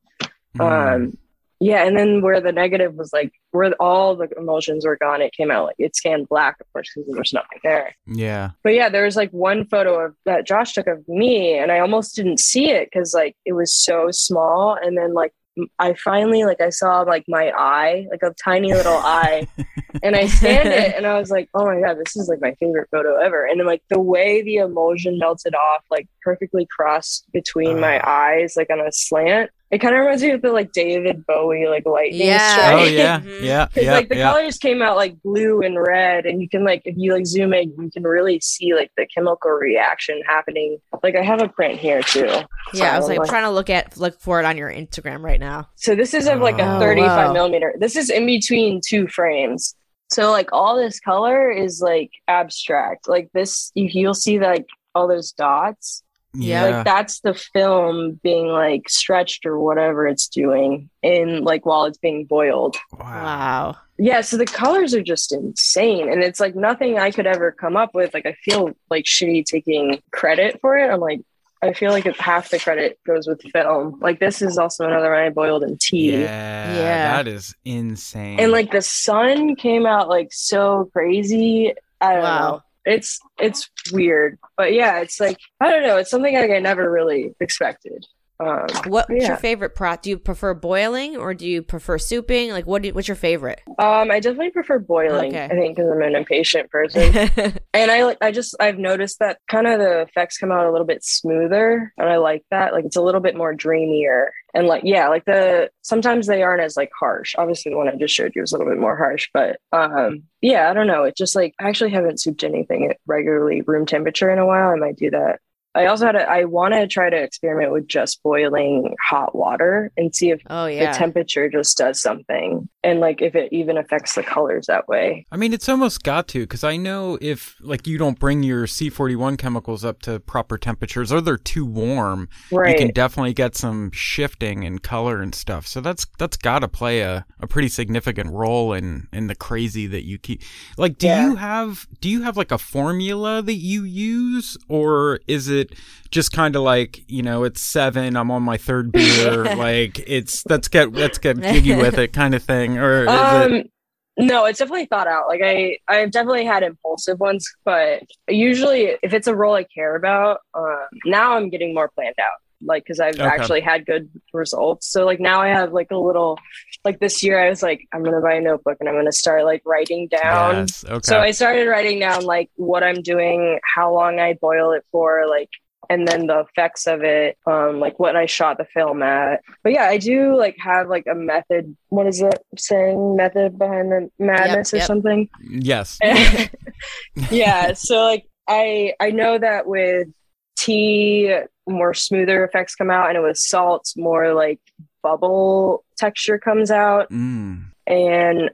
Speaker 3: Mm.
Speaker 4: um yeah and then where the negative was like where all the emulsions were gone it came out like it scanned black of course because there was nothing there
Speaker 3: yeah.
Speaker 4: but yeah, there was like one photo of that Josh took of me, and I almost didn't see it because like it was so small. And then like I finally like I saw like my eye, like a tiny little eye, [LAUGHS] and I scanned it, and I was like, oh my god, this is like my favorite photo ever. And then like the way the emulsion melted off, like perfectly crossed between my
Speaker 3: Ah.
Speaker 4: eyes, like on a slant. It kind of reminds me of the like David Bowie like lightning
Speaker 2: Yeah.
Speaker 4: strike.
Speaker 3: Oh [LAUGHS] yeah,
Speaker 2: Mhm.
Speaker 3: yeah, yeah,
Speaker 4: like the
Speaker 3: yeah.
Speaker 4: colors came out like blue and red, and you can like if you like zoom in, you can really see like the chemical reaction happening. Like I have a print here too.
Speaker 2: Yeah, I was
Speaker 4: So,
Speaker 2: like trying to look at look for it on your Instagram right now.
Speaker 4: So this is of like a
Speaker 3: Oh,
Speaker 4: 35
Speaker 2: wow.
Speaker 4: millimeter. This is in between two frames. So like all this color is like abstract. Like this, you, you'll see like all those dots.
Speaker 2: Yeah,
Speaker 4: Like that's the film being like stretched or whatever it's doing in like while it's being boiled.
Speaker 3: wow.
Speaker 2: Wow.
Speaker 4: Yeah, so the colors are just insane. And it's like nothing I could ever come up with. Like I feel like shitty taking credit for it. I'm like, I feel like it's half the credit goes with film. Like this is also another one I boiled in tea.
Speaker 3: Yeah,
Speaker 2: Yeah.
Speaker 3: that is insane.
Speaker 4: And like the sun came out like so crazy. I don't
Speaker 2: Wow.
Speaker 4: know. It's it's weird. But yeah, it's like I don't know, it's something like I never really expected. Um
Speaker 2: What's
Speaker 4: Yeah.
Speaker 2: your favorite pot? Do you prefer boiling or do you prefer souping? Like, what? Do, what's your favorite?
Speaker 4: um I definitely prefer boiling.
Speaker 2: Okay.
Speaker 4: I think because I'm an impatient person. [LAUGHS] And I like I just I've noticed that kind of the effects come out a little bit smoother and I like that. Like it's a little bit more dreamier. And like yeah, like the sometimes they aren't as like harsh. Obviously the one I just showed you was a little bit more harsh, but um yeah, I don't know. It just like I actually haven't souped anything at regularly room temperature in a while. I might do that. I also had a, I want to try to experiment with just boiling hot water and see if
Speaker 2: oh yeah.
Speaker 4: the temperature just does something and like if it even affects the colors that way.
Speaker 3: I mean, it's almost got to because I know if like you don't bring your C41 chemicals up to proper temperatures or they're too warm,
Speaker 4: Right.
Speaker 3: you can definitely get some shifting in color and stuff. So that's that's got to play a, a pretty significant role in in the crazy that you keep. Like, do
Speaker 4: Yeah.
Speaker 3: you have do you have like a formula that you use, or is it just kind of like you know it's seven, I'm on my third [LAUGHS] beer, like it's let's get let's get jiggy with it kind of thing, or is it?
Speaker 4: um no it's definitely thought out like i i've definitely had impulsive ones but usually if it's a role i care about um now i'm getting more planned out like because i've
Speaker 3: Okay.
Speaker 4: actually had good results so like now i have like a little like this year i was like i'm gonna buy a notebook and i'm gonna start like writing down
Speaker 3: Yes, okay.
Speaker 4: so i started writing down like what i'm doing how long i boil it for like and then the effects of it um like what i shot the film at but yeah i do like have like a method what is it saying method behind the madness or
Speaker 2: yep.
Speaker 4: something
Speaker 3: yes. [LAUGHS]
Speaker 4: yeah so like i i know that with tea more smoother effects come out and it with salts more like bubble texture comes out.
Speaker 3: Mm.
Speaker 4: and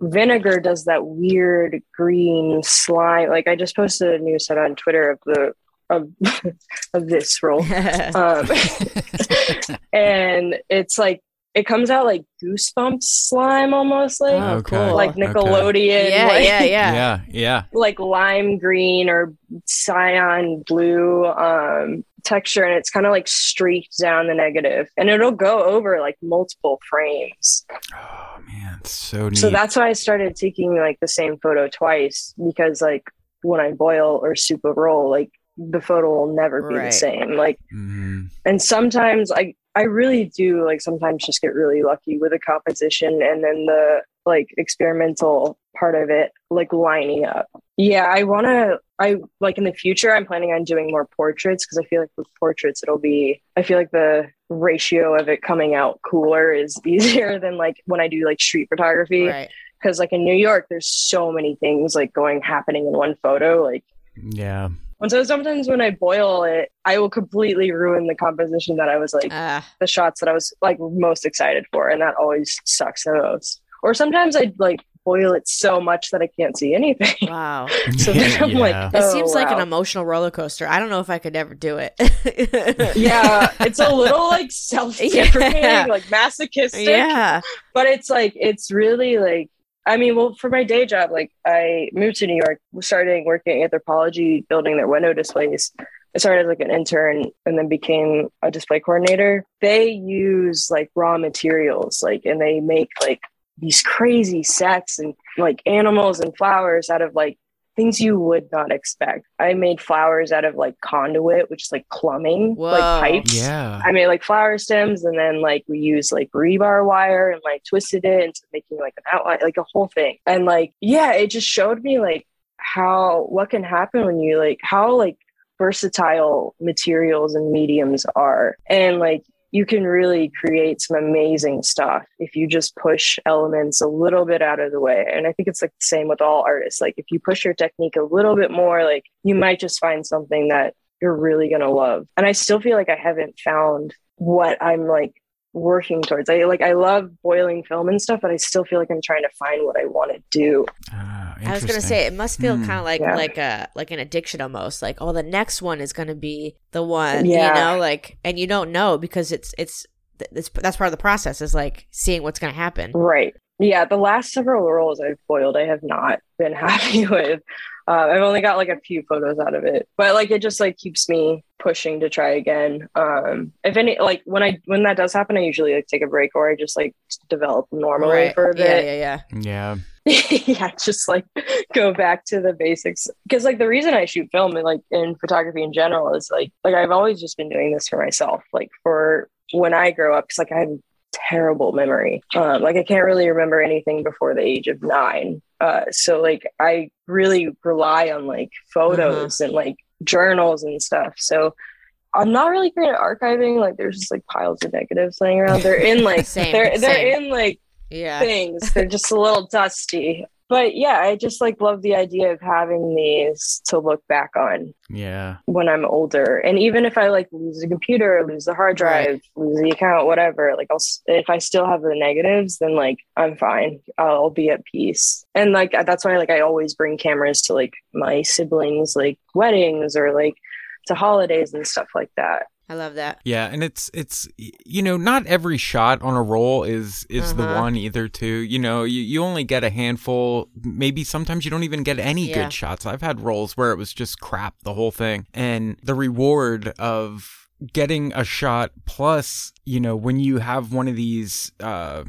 Speaker 4: vinegar does that weird green slime. Like i just posted a new set on twitter of the of, [LAUGHS] of this roll [LAUGHS] um, [LAUGHS] and it's like it comes out like goosebumps slime almost like
Speaker 2: Oh,
Speaker 3: Okay.
Speaker 2: cool.
Speaker 4: like
Speaker 3: Okay.
Speaker 4: nickelodeon
Speaker 2: yeah,
Speaker 4: like,
Speaker 2: yeah, yeah, [LAUGHS]
Speaker 3: yeah, yeah.
Speaker 4: like lime green or cyan blue um texture and it's kind of like streaked down the negative and it'll go over like multiple frames
Speaker 3: Oh man, so neat.
Speaker 4: so that's why i started taking like the same photo twice because like when i boil or soup a roll like the photo will never be
Speaker 2: Right.
Speaker 4: the same like
Speaker 3: Mhm.
Speaker 4: and sometimes i i really do like sometimes just get really lucky with a composition and then the like experimental part of it like lining up yeah i want to i like in the future i'm planning on doing more portraits because i feel like with portraits it'll be i feel like the ratio of it coming out cooler is [LAUGHS] easier than like when i do like street photography
Speaker 2: right.
Speaker 4: because like in new york there's so many things like going happening in one photo like
Speaker 3: Yeah.
Speaker 4: And so sometimes when I boil it, I will completely ruin the composition that I was like
Speaker 2: Uh,
Speaker 4: the shots that I was like most excited for, and that always sucks the most. Or sometimes I like boil it so much that I can't see anything.
Speaker 2: wow. [LAUGHS]
Speaker 4: so then I'm
Speaker 3: Yeah.
Speaker 4: like,
Speaker 2: It
Speaker 4: oh,
Speaker 2: seems like an emotional roller coaster. I don't know if I could ever do it. [LAUGHS]
Speaker 4: yeah, [LAUGHS] it's a little like self-deprecating,
Speaker 2: Yeah.
Speaker 4: like masochistic.
Speaker 2: yeah.
Speaker 4: but it's like it's really like I mean, well, for my day job, like I moved to New York, started working Anthropologie, building their window displays. I started as like an intern and then became a display coordinator. They use like raw materials, like, and they make like these crazy sets and like animals and flowers out of like things you would not expect. I made flowers out of like conduit, which is like plumbing,
Speaker 2: Whoa.
Speaker 4: like pipes.
Speaker 3: Yeah.
Speaker 4: I made like flower stems and then like we used like rebar wire and like twisted it into making like an outline, like a whole thing. And like, yeah, it just showed me like how what can happen when you like how like versatile materials and mediums are. And like you can really create some amazing stuff if you just push elements a little bit out of the way. And I think it's like the same with all artists. Like if you push your technique a little bit more, like you might just find something that you're really going to love. And I still feel like I haven't found what I'm like working towards. I like I love boiling film and stuff, but I still feel like I'm trying to find what I want to do.
Speaker 3: Ah,
Speaker 2: I was gonna say it must feel
Speaker 3: Hmm.
Speaker 2: kind of like
Speaker 4: Yeah.
Speaker 2: like a like an addiction almost. Like oh, the next one is gonna be the one.
Speaker 4: Yeah.
Speaker 2: You know, like and you don't know because it's it's it's that's part of the process is like seeing what's gonna happen.
Speaker 4: Right. Yeah, the last several rolls I've boiled, I have not been [LAUGHS] happy with. Uh, I've only got like a few photos out of it, but like it just like keeps me pushing to try again. Um, if any, like when I when that does happen, I usually like take a break or I just like develop normally
Speaker 2: Right.
Speaker 4: for a
Speaker 2: Yeah,
Speaker 4: bit.
Speaker 2: yeah, yeah.
Speaker 3: Yeah. [LAUGHS]
Speaker 4: yeah, just like go back to the basics. Because like the reason I shoot film and like in photography in general is like like I've always just been doing this for myself. Like for when I grow up, because like I have terrible memory. Um, like I can't really remember anything before the age of nine. Uh, so like I really rely on like photos and like journals and stuff. So I'm not really great at archiving. Like there's just like piles of negatives laying around. They're in like [LAUGHS]
Speaker 2: Same,
Speaker 4: they're they're in like
Speaker 2: Yeah.
Speaker 4: things. They're just a little dusty. But yeah, I just like love the idea of having these to look back on
Speaker 3: Yeah.
Speaker 4: when I'm older. And even if I like lose the computer, lose the hard drive, lose the account, whatever, like I'll if I still have the negatives, then like I'm fine. I'll be at peace. And like that's why like I always bring cameras to like my siblings like weddings or like to holidays and stuff like that.
Speaker 2: I love that.
Speaker 3: Yeah, and it's it's you know not every shot on a roll is is the
Speaker 2: Uh-huh.
Speaker 3: one either. Too you know you you only get a handful. Maybe sometimes you don't even get any
Speaker 2: Yeah.
Speaker 3: good shots. I've had rolls where it was just crap the whole thing, and the reward of getting a shot plus you know when you have one of these uh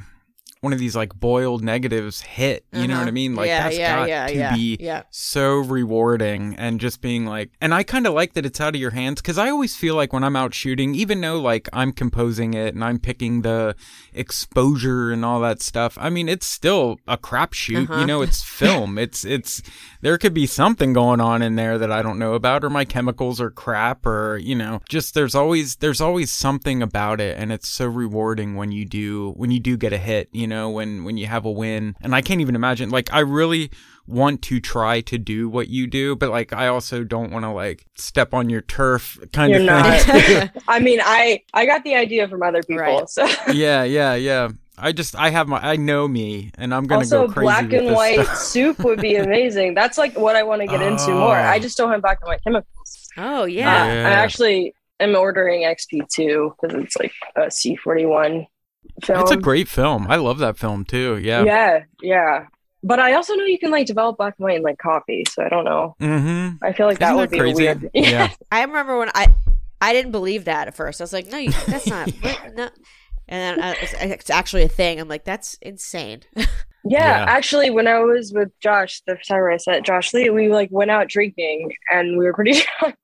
Speaker 3: one of these like boiled negatives hit you know
Speaker 2: Uh-huh.
Speaker 3: what i mean like
Speaker 2: yeah,
Speaker 3: that's
Speaker 2: yeah,
Speaker 3: got
Speaker 2: yeah,
Speaker 3: to
Speaker 2: yeah,
Speaker 3: be
Speaker 2: yeah.
Speaker 3: so rewarding and just being like and i kind of like that it's out of your hands because i always feel like when i'm out shooting even though like i'm composing it and i'm picking the exposure and all that stuff i mean it's still a crapshoot
Speaker 2: Uh-huh.
Speaker 3: you know it's [LAUGHS] film it's it's there could be something going on in there that i don't know about or my chemicals are crap or you know just there's always there's always something about it and it's so rewarding when you do when you do get a hit you know when when you have a win and i can't even imagine like i really want to try to do what you do but like i also don't want to like step on your turf kind
Speaker 4: You're
Speaker 3: of thing
Speaker 4: not. [LAUGHS] [LAUGHS] I mean, I I got the idea from other people.
Speaker 2: Right.
Speaker 4: So [LAUGHS]
Speaker 3: yeah yeah yeah i just i have my i know me and i'm gonna
Speaker 4: also
Speaker 3: go crazy Also,
Speaker 4: black
Speaker 3: with
Speaker 4: and
Speaker 3: this
Speaker 4: white
Speaker 3: stuff.
Speaker 4: soup would be amazing. That's like what I want to get into more.
Speaker 3: Oh.
Speaker 4: I just don't have black and white chemicals.
Speaker 2: Oh
Speaker 4: Uh,
Speaker 2: yeah.
Speaker 3: Yeah.
Speaker 4: I actually am ordering XP2 because it's like a C41 film.
Speaker 3: it's a great film i love that film too yeah
Speaker 4: yeah, yeah. But I also know you can like develop black and white in like coffee. So I don't know.
Speaker 3: mm-hmm
Speaker 4: I feel like that
Speaker 3: Isn't
Speaker 4: would
Speaker 3: that
Speaker 4: be
Speaker 3: crazy?
Speaker 4: weird.
Speaker 3: yeah [LAUGHS]
Speaker 2: I remember when I I didn't believe that at first. I was like, no, you, that's not [LAUGHS] what? no. And then uh, it's, it's actually a thing. I'm like, that's insane. [LAUGHS]
Speaker 4: Yeah,
Speaker 3: Yeah.
Speaker 4: actually, when I was with Josh, the photographer I said, Josh Lee, we like went out drinking and we were pretty drunk.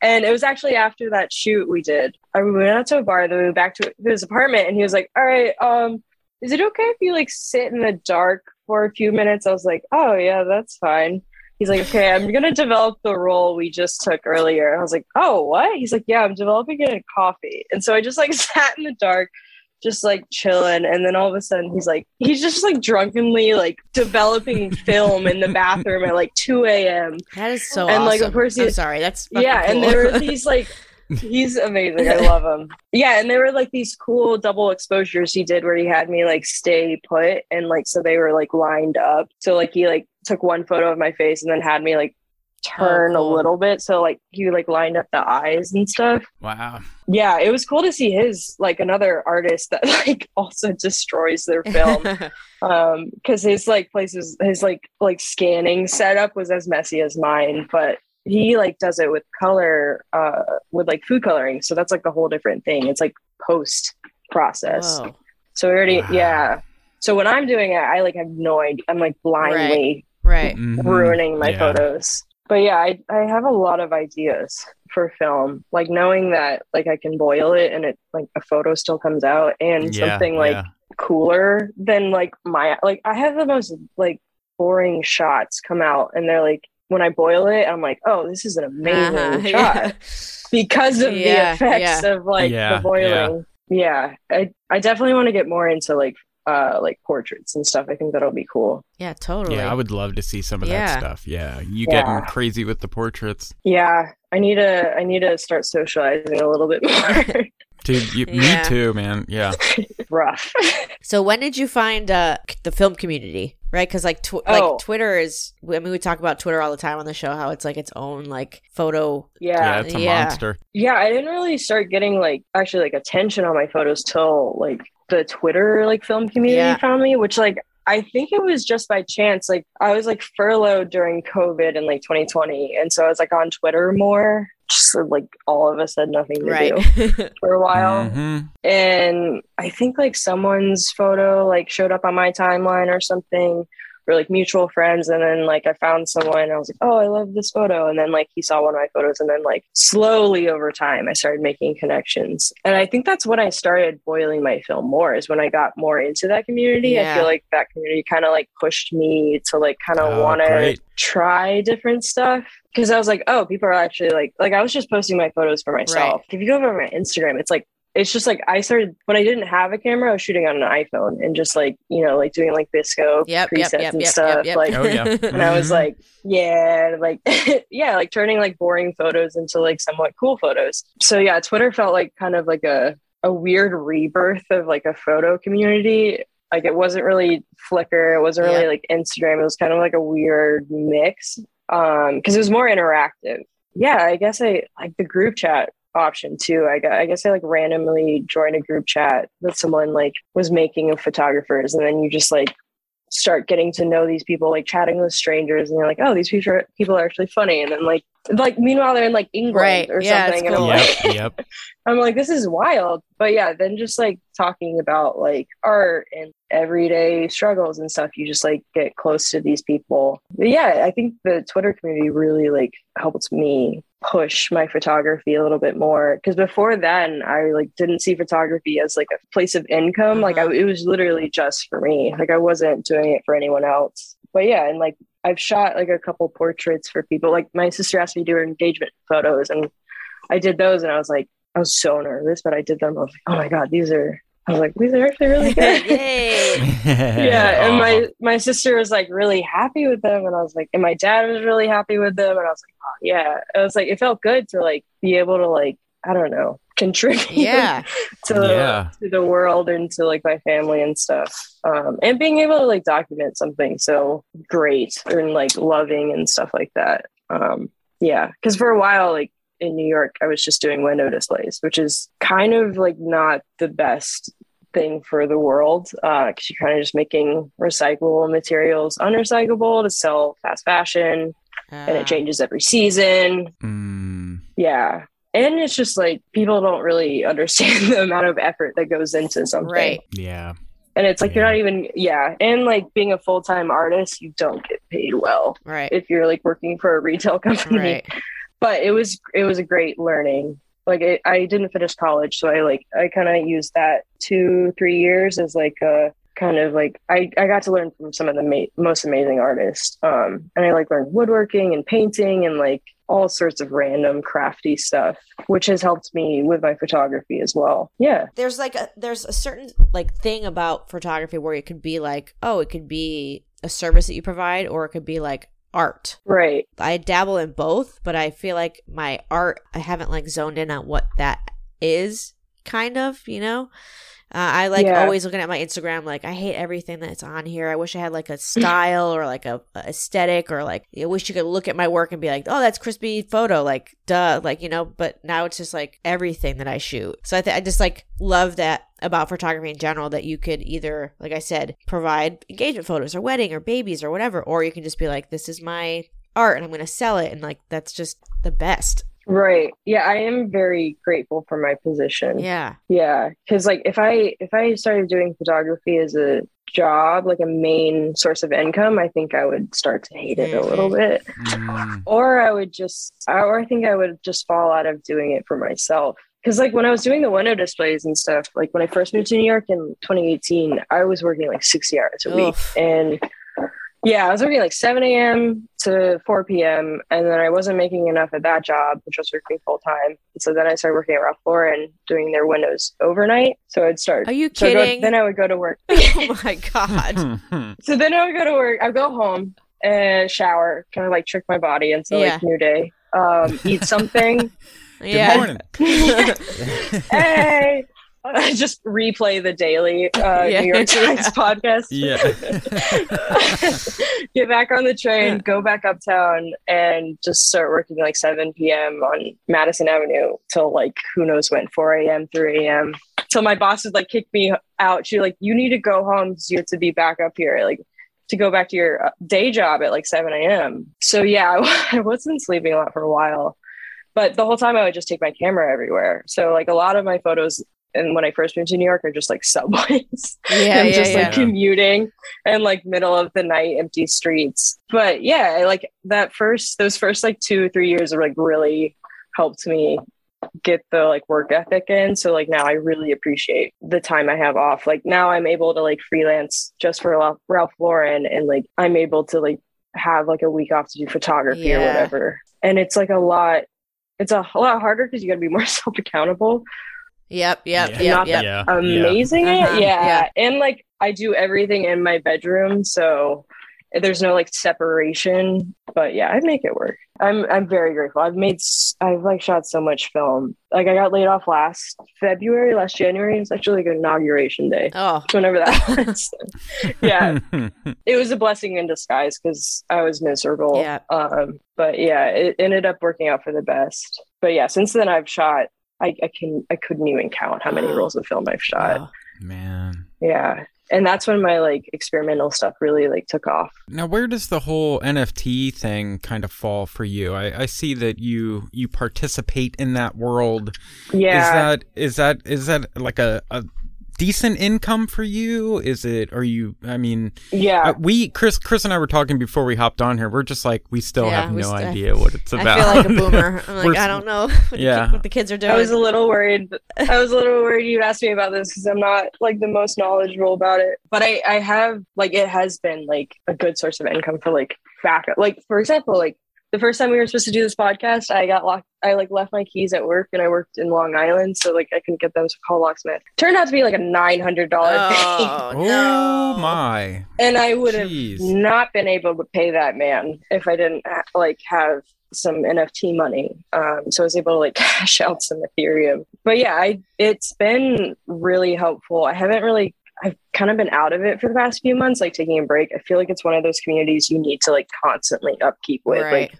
Speaker 4: And it was actually after that shoot we did. I we went out to a bar, then we went back to his apartment, and he was like, "All right, um, is it okay if you like sit in the dark for a few minutes?" I was like, "Oh yeah, that's fine." He's like, "Okay, I'm gonna develop the role we just took earlier." I was like, "Oh, what?" He's like, "Yeah, I'm developing it in coffee." And so I just like [LAUGHS] sat in the dark just like chilling. And then all of a sudden he's like he's just like drunkenly like developing film in the bathroom at like 2 a.m
Speaker 2: That is so
Speaker 4: And,
Speaker 2: awesome.
Speaker 4: like, of course
Speaker 2: I'm sorry. That's
Speaker 4: yeah and there were these like [LAUGHS] he's amazing. I love him. Yeah and there were like these cool double exposures he did where he had me like stay put and like so they were like lined up. So like he like took one photo of my face and then had me like turn
Speaker 2: cool.
Speaker 4: a little bit so like he like lined up the eyes and stuff
Speaker 3: wow
Speaker 4: yeah it was cool to see his like another artist that [LAUGHS] like also destroys their film [LAUGHS] um because his like places his like like scanning setup was as messy as mine but he like does it with color uh with like food coloring so that's like a whole different thing it's like post process
Speaker 2: Whoa.
Speaker 4: so we already
Speaker 3: Wow.
Speaker 4: yeah so when i'm doing it i like have no idea i'm like blindly
Speaker 2: Right.
Speaker 3: Mhm.
Speaker 4: ruining my
Speaker 3: Yeah.
Speaker 4: photos. But yeah, I, I have a lot of ideas for film. Like knowing that like I can boil it and it like a photo still comes out and
Speaker 3: Yeah,
Speaker 4: something like
Speaker 3: yeah.
Speaker 4: cooler than like my like I have the most like boring shots come out and they're like when I boil it, I'm like, oh, this is an amazing
Speaker 2: Uh-huh, [LAUGHS]
Speaker 4: shot
Speaker 2: yeah.
Speaker 4: because of
Speaker 2: Yeah,
Speaker 4: the effects of like
Speaker 3: Yeah,
Speaker 4: the boiling. yeah, I I definitely want to get more into like uh like portraits and stuff. I think that'll be cool.
Speaker 2: Yeah, totally.
Speaker 3: Yeah, I would love to see some of
Speaker 2: Yeah.
Speaker 3: that stuff. Yeah, you
Speaker 4: Yeah.
Speaker 3: getting crazy with the portraits,
Speaker 4: Yeah, I need to I need to start socializing a little bit more. [LAUGHS]
Speaker 3: dude. You,
Speaker 2: Yeah.
Speaker 3: Me too, man. Yeah, [LAUGHS]
Speaker 4: Rough.
Speaker 2: So when did you find uh, the film community? Right, because like tw-
Speaker 4: Oh.
Speaker 2: like Twitter is. I mean, we talk about Twitter all the time on the show. How it's like its own like photo.
Speaker 3: yeah,
Speaker 4: yeah.
Speaker 3: it's a
Speaker 2: Yeah.
Speaker 3: monster.
Speaker 4: Yeah, I didn't really start getting like actually like attention on my photos till like the Twitter like film community
Speaker 2: Yeah.
Speaker 4: found me, which like I think it was just by chance. Like I was like furloughed during COVID in like 2020, and so I was like on Twitter more. Just so, like all of us had nothing to
Speaker 2: Right.
Speaker 4: do [LAUGHS] for a while,
Speaker 3: Mhm.
Speaker 4: and I think like someone's photo like showed up on my timeline or something. Or like mutual friends, and then like I found someone. I was like, "Oh, I love this photo," and then like he saw one of my photos, and then like slowly over time, I started making connections. And I think that's when I started boiling my film more. Is when I got more into that community.
Speaker 2: Yeah.
Speaker 4: I feel like that community kind of like pushed me to like kind of
Speaker 3: Oh,
Speaker 4: want to try different stuff because I was like, oh, people are actually like, like I was just posting my photos for myself. If you go over my Instagram, it's like, it's just like I started when I didn't have a camera, I was shooting on an iPhone and just like, you know, like doing like VSCO
Speaker 2: Yep,
Speaker 4: presets
Speaker 2: yep, yep,
Speaker 4: and
Speaker 2: yep,
Speaker 4: stuff.
Speaker 2: yep, yep.
Speaker 4: Like,
Speaker 3: Oh, yeah. [LAUGHS]
Speaker 4: and I was
Speaker 3: Mhm.
Speaker 4: like, yeah, like, [LAUGHS] yeah, like turning like boring photos into like somewhat cool photos. So yeah, Twitter felt like kind of like a, a weird rebirth of like a photo community. Like it wasn't really Flickr, it wasn't really
Speaker 2: Yeah.
Speaker 4: like Instagram. It was kind of like a weird mix um because it was more interactive yeah i guess i like the group chat option too. I i guess i like randomly joined a group chat that someone like was making of photographers and then you just like start getting to know these people like chatting with strangers and you're like oh these people are, people are actually funny and then like like meanwhile they're in like england
Speaker 2: Right.
Speaker 4: or
Speaker 2: Yeah, it's
Speaker 4: something and
Speaker 2: cool.
Speaker 4: i'm like
Speaker 3: Yep, yep. [LAUGHS]
Speaker 4: I'm like, this is wild. But yeah, then just like talking about like art and everyday struggles and stuff, you just like get close to these people. But yeah, I think the Twitter community really like helped me push my photography a little bit more because before then I like didn't see photography as like a place of income like I, mm-hmm. it was literally just for me like I wasn't doing it for anyone else but yeah and like I've shot like a couple portraits for people like my sister asked me to do her engagement photos and I did those and I was like I was so nervous, but I did them. I was like, oh my god, these are. I was like, these are actually really [LAUGHS] good.
Speaker 2: Yay! [LAUGHS]
Speaker 4: yeah, and my my sister was like really happy with them, and I was like, and my dad was really happy with them, and I was like, oh, yeah. It was like it felt good to like be able to like I don't know contribute
Speaker 2: Yeah. [LAUGHS]
Speaker 4: to
Speaker 3: Yeah.
Speaker 4: to the world and to like my family and stuff, um, and being able to like document something so great and like loving and stuff like that. Um, yeah, because for a while, like in New York, I was just doing window displays, which is kind of like not the best thing for the world because you're kind of just making recyclable materials unrecyclable to sell fast fashion and
Speaker 2: Ah.
Speaker 4: it changes every season.
Speaker 3: Mm,
Speaker 4: Yeah. And it's just like people don't really understand [LAUGHS] the amount of effort that goes into something.
Speaker 2: Right.
Speaker 3: yeah.
Speaker 4: And it's like
Speaker 3: Yeah.
Speaker 4: you're not even, yeah. And like being a full time artist, you don't get paid well
Speaker 2: Right.
Speaker 4: if you're like working for a retail [LAUGHS] company.
Speaker 2: Right.
Speaker 4: But it was, it was a great learning. Like it, I didn't finish college. So I like, I kind of used that two, three years as like a kind of like, I, I got to learn from some of the ma- most amazing artists. Um, and I like learned woodworking and painting and like all sorts of random crafty stuff, which has helped me with my photography as well. Yeah.
Speaker 2: there's like a there's a certain like thing about photography where it could be like oh it could be a service that you provide or it could be like art
Speaker 4: Right.
Speaker 2: i dabble in both but i feel like my art i haven't like zoned in on what that is kind of you know uh, I like
Speaker 4: Yeah.
Speaker 2: always looking at my Instagram, like I hate everything that's on here. I wish I had like a style or like a, a aesthetic or like I wish you could look at my work and be like, oh, that's crispy photo, like duh, like you know. But now it's just like everything that I shoot. So I, th- I just like love that about photography in general that you could either, like I said, provide engagement photos or wedding or babies or whatever, or you can just be like, this is my art and I'm going to sell it, and like that's just the best.
Speaker 4: Right. Yeah. I am very grateful for my position.
Speaker 2: Yeah,
Speaker 4: Yeah, because like if I if I started doing photography as a job, like a main source of income, I think I would start to hate it a little bit,
Speaker 3: Mm,
Speaker 4: or I would just, or I think I would just fall out of doing it for myself. Because like when I was doing the window displays and stuff, like when I first moved to New York in 2018, I was working like 60 hours a week,
Speaker 2: Oof.
Speaker 4: and Yeah, I was working like 7 a.m. to 4 p.m. And then I wasn't making enough at that job, which was working full time. So then I started working at Ralph Lauren doing their windows overnight. So I'd start.
Speaker 2: Are you
Speaker 4: so go-
Speaker 2: kidding?
Speaker 4: then I would go to work. [LAUGHS]
Speaker 2: oh my god. [LAUGHS]
Speaker 4: so then I would go to work. I'd go home and shower, kind of like trick my body into
Speaker 2: Yeah.
Speaker 4: like new day. Um, eat something. [LAUGHS]
Speaker 3: Good
Speaker 2: yeah.
Speaker 3: morning.
Speaker 4: hey. [LAUGHS] Just replay the daily uh,
Speaker 2: Yeah.
Speaker 4: New York [LAUGHS] Times podcast.
Speaker 3: Yeah. [LAUGHS]
Speaker 4: get back on the train, go back uptown, and just start working like 7 p.m. on Madison Avenue till like who knows when, 4 a.m., 3 a.m. Till my boss would like kick me out. She like, you need to go home because you have to be back up here. Like, to go back to your uh, day job at like 7 a.m. So, yeah, I, I wasn't sleeping a lot for a while. But the whole time I would just take my camera everywhere. So, like, a lot of my photos and when I first moved to New York are just like [LAUGHS] subways.
Speaker 2: Yeah,
Speaker 4: and
Speaker 2: yeah,
Speaker 4: just
Speaker 2: yeah.
Speaker 4: like commuting and like middle of the night empty streets. But yeah I, like that first those first like two three years are like really helped me get the like work ethic in. So like now i really appreciate the time i have off. Like now i'm able to like freelance just for Ralph, Ralph lauren and like i'm able to like have like a week off to do photography or whatever. And it's like a lot it's a lot harder because you got to be more [LAUGHS] self accountable
Speaker 2: Yep, yep,
Speaker 3: Yeah.
Speaker 2: yep,
Speaker 4: Not
Speaker 2: yep.
Speaker 3: Yeah.
Speaker 4: amazing
Speaker 2: Uh-huh.
Speaker 4: Yeah.
Speaker 2: yeah.
Speaker 4: And like I do everything in my bedroom, so there's no like separation. But yeah, I make it work. I'm I'm very grateful. I've made I've like shot so much film. Like I got laid off last February, last January. It's actually like inauguration day.
Speaker 2: Oh,
Speaker 4: Whenever that [LAUGHS] was. yeah. [LAUGHS] It was a blessing in disguise because I was miserable.
Speaker 2: Yeah.
Speaker 4: Um, but yeah, it ended up working out for the best. But yeah, since then I've shot I, I can I couldn't even count how many [GASPS] rolls of film I've shot.
Speaker 2: wow.
Speaker 3: Man.
Speaker 4: Yeah. And that's when my like experimental stuff really like took off.
Speaker 3: Now, where does the whole NFT thing kind of fall for you? I, I see that you you participate in that world.
Speaker 4: Yeah.
Speaker 3: Is that is that is that like a, a decent income for you? Is it? Are you? I mean,
Speaker 4: yeah.
Speaker 3: uh, we Chris Chris and I were talking before we hopped on here. We're just like we still
Speaker 2: Yeah,
Speaker 3: have
Speaker 2: we
Speaker 3: no
Speaker 2: st-
Speaker 3: idea what it's about.
Speaker 2: I feel like a boomer. [LAUGHS] I'm like,
Speaker 3: We're-
Speaker 2: I don't know [LAUGHS] what,
Speaker 3: Yeah.
Speaker 2: the, what the kids are doing.
Speaker 4: I was a little worried. I was a little worried you'd ask me about this because I'm not like the most knowledgeable about it. But I, I have like it has been like a good source of income for like backup. Like for example, like the first time we were supposed to do this podcast, I got locked. I like left my keys at work, and I worked in Long Island, so like I couldn't get them to call locksmith. Turned out to be like a nine hundred dollar thing,
Speaker 2: oh,
Speaker 3: oh
Speaker 2: no.
Speaker 3: my!
Speaker 4: and I would have not been able to pay that man if I didn't like have some NFT money. Um, so I was able to like [LAUGHS] cash out some Ethereum. But yeah, I it's been really helpful. I haven't really I've kind of been out of it for the past few months, like taking a break. I feel like it's one of those communities you need to like constantly upkeep with,
Speaker 2: Right.
Speaker 4: like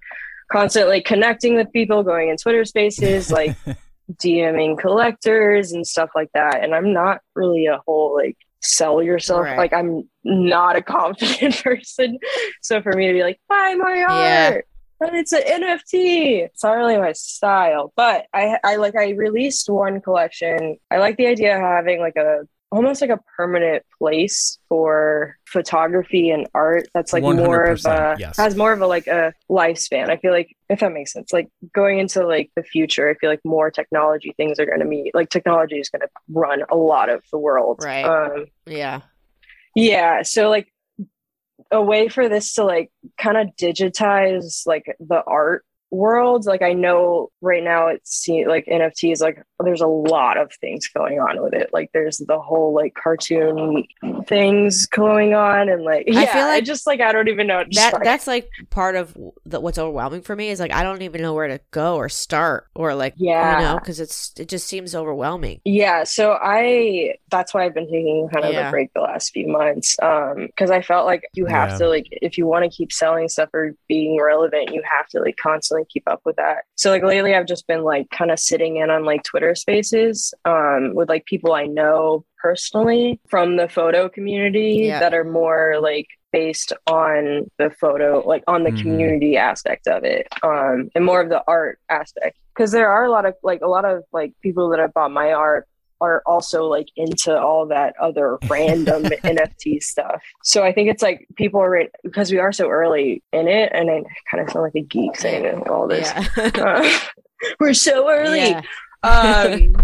Speaker 4: constantly connecting with people, going in Twitter spaces, like [LAUGHS] DMing collectors and stuff like that. And I'm not really a whole like sell yourself.
Speaker 2: Right.
Speaker 4: Like I'm not a confident [LAUGHS] person. So for me to be like, buy my
Speaker 2: Yeah.
Speaker 4: art. And it's an NFT. It's not really my style, but I, I like I released one collection. I like the idea of having like a almost like a permanent place for photography and art that's like more of a
Speaker 3: yes.
Speaker 4: has more of a like a lifespan. I feel like if that makes sense, like going into like the future, I feel like more technology things are going to be like technology is going to run a lot of the world.
Speaker 2: Right.
Speaker 4: Um,
Speaker 2: Yeah.
Speaker 4: yeah. So like a way for this to like kind of digitize like the art world. Like I know right now it's see like NFTs like there's a lot of things going on with it. Like there's the whole like cartoon things going on and like yeah, I
Speaker 2: feel like
Speaker 4: just like I don't even know.
Speaker 2: That
Speaker 4: start.
Speaker 2: that's like part of the, what's overwhelming for me is like I don't even know where to go or start or like
Speaker 4: Yeah.
Speaker 2: you know because it's it just seems overwhelming.
Speaker 4: Yeah, so I that's why I've been taking kind of
Speaker 2: Yeah.
Speaker 4: a break the last few months. Um because I felt like you have
Speaker 3: Yeah.
Speaker 4: to like if you want to keep selling stuff or being relevant, you have to like constantly keep up with that. So like lately I've just been like kind of sitting in on like Twitter spaces um with like people I know personally from the photo community
Speaker 2: Yeah.
Speaker 4: that are more like based on the photo like on the
Speaker 3: Mhm.
Speaker 4: community aspect of it um and more of the art aspect because there are a lot of like a lot of like people that have bought my art are also like into all that other [LAUGHS] random NFT stuff. So I think it's like people are right because we are so early in it, and I kind of sound like a geek saying all this.
Speaker 2: Yeah.
Speaker 4: Uh, [LAUGHS] [LAUGHS] we're so early.
Speaker 2: Yeah.
Speaker 4: Um,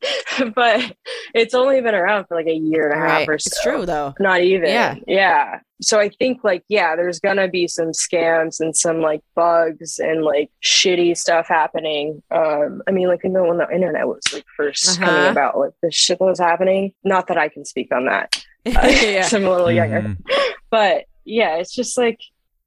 Speaker 4: [LAUGHS] but it's only been around for like a year and a half
Speaker 2: Right.
Speaker 4: or so.
Speaker 2: It's true though.
Speaker 4: Not even.
Speaker 2: Yeah.
Speaker 4: Yeah. So I think like, yeah, there's gonna be some scams and some like bugs and like shitty stuff happening. Um, I mean, like you know when the internet was like 1st
Speaker 2: Uh-huh.
Speaker 4: coming about, like the shit that was happening. Not that I can speak on that. [LAUGHS]
Speaker 2: yeah.
Speaker 4: 'cause [LAUGHS] I'm a little younger.
Speaker 3: Mhm.
Speaker 4: But yeah, it's just like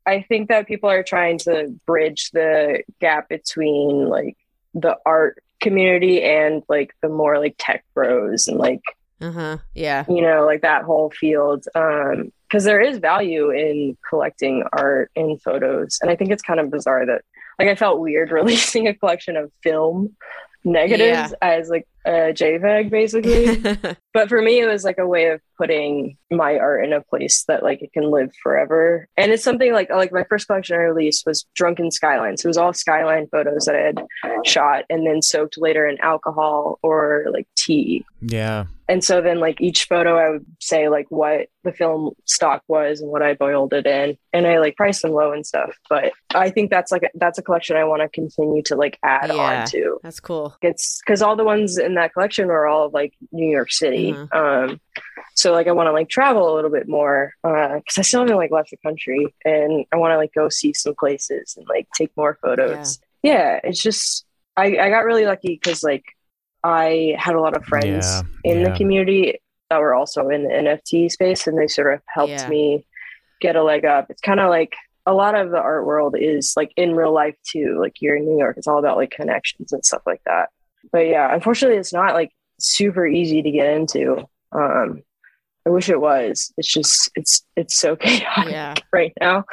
Speaker 4: I think that people are trying to bridge the gap between like the art community and like the more like tech bros and like
Speaker 2: Uh-huh. Yeah.
Speaker 4: you know like that whole field um because there is value in collecting art and photos and i think it's kind of bizarre that like i felt weird [LAUGHS] releasing a collection of film negatives as like a jpeg basically. [LAUGHS] But for me it was like a way of putting my art in a place that like it can live forever. And it's something like like my first collection i released was drunken skylines. It was all skyline photos that i had shot and then soaked later in alcohol or like tea.
Speaker 3: Yeah.
Speaker 4: and so then like each photo i would say like what the film stock was and what i boiled it in. And i like priced them low and stuff. But i think that's like that's a collection i want to continue to like add
Speaker 2: Yeah.
Speaker 4: on to.
Speaker 2: That's cool.
Speaker 4: it's because all the ones in that collection are all of like New York City.
Speaker 2: Mhm.
Speaker 4: Um, so like I want to like travel a little bit more because I still haven't like left the country, and I want to like go see some places and like take more photos. Yeah, it's just I I got really lucky because like I had a lot of friends
Speaker 3: Yeah,
Speaker 4: in the community that were also in the NFT space, and they sort of helped
Speaker 2: Yeah.
Speaker 4: me get a leg up. It's kind of like a lot of the art world is like in real life too. Like you're in New York, it's all about like connections and stuff like that. But yeah, unfortunately, it's not like super easy to get into. Um, I wish it was. It's just it's it's so [LAUGHS] chaotic
Speaker 2: Yeah.
Speaker 4: right now.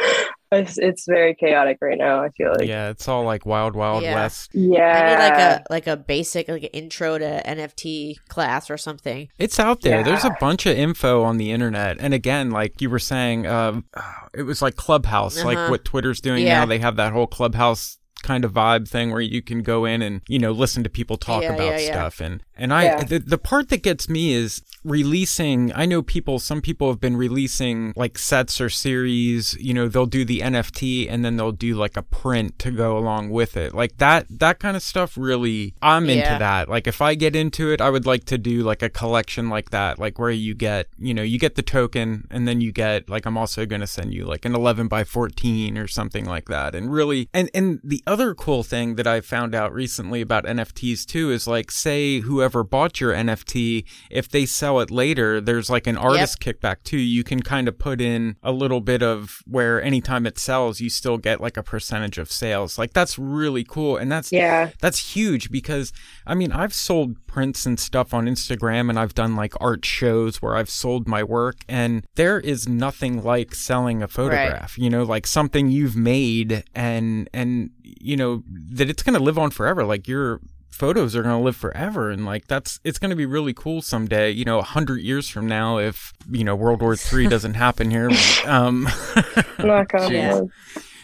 Speaker 4: It's, it's very chaotic right now. I feel like
Speaker 3: yeah, it's all like wild, wild
Speaker 2: Yeah.
Speaker 3: west.
Speaker 4: yeah,
Speaker 2: I need like a like a basic like an intro to NFT class or something.
Speaker 3: It's out there. There's a bunch of info on the internet. And again, like you were saying, um, it was like Clubhouse, like
Speaker 2: Uh-huh.
Speaker 3: what Twitter's doing
Speaker 2: Yeah.
Speaker 3: now. They have that whole Clubhouse kind of vibe thing where you can go in and, you know, listen to people talk
Speaker 2: Yeah,
Speaker 3: about
Speaker 2: yeah, yeah.
Speaker 3: stuff. And, and I,
Speaker 4: Yeah.
Speaker 3: the, the part that gets me is releasing. I know people, some people have been releasing like sets or series, you know, they'll do the NFT and then they'll do like a print to go along with it. Like that, that kind of stuff really, I'm into
Speaker 2: Yeah.
Speaker 3: that. Like if I get into it, I would like to do like a collection like that, like where you get, you know, you get the token and then you get like, I'm also going to send you like an 11 by 14 or something like that. And really, and, and the other cool thing that I found out recently about NFTs too is like, say whoever bought your NFT, if they sell it later, there's like an artist kickback too. You can kind of put in a little bit of where anytime it sells, you still get like a percentage of sales. Like that's really cool. And that's,
Speaker 4: yeah,
Speaker 3: that's huge because I mean, I've sold prints and stuff on Instagram and I've done like art shows where I've sold my work and there is nothing like selling a photograph, you know, like something you've made and and you know that it's going to live on forever like your photos are going to live forever and like that's it's going to be really cool someday you know a 100 years from now if you know world war 3 [LAUGHS] doesn't happen here um [LAUGHS]
Speaker 4: knock on
Speaker 2: Yeah.
Speaker 4: wood.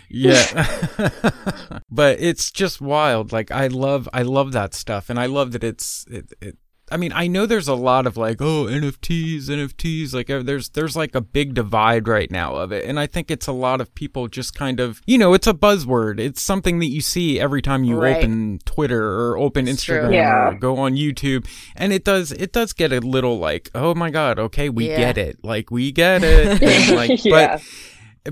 Speaker 3: yeah. [LAUGHS] but it's just wild. Like I love I love that stuff and I love that it's it, it I mean, I know there's a lot of like, oh, NFTs, NFTs, like uh, there's there's like a big divide right now of it. And I think it's a lot of people just kind of, you know, it's a buzzword. It's something that you see every time you
Speaker 2: Right.
Speaker 3: open Twitter or open
Speaker 2: It's.
Speaker 3: Instagram
Speaker 4: Yeah.
Speaker 3: or go on YouTube. And it does it does get a little like, oh my god, okay, we
Speaker 2: Yeah.
Speaker 3: get it. Like we get it. And, like, [LAUGHS]
Speaker 4: Yeah.
Speaker 3: but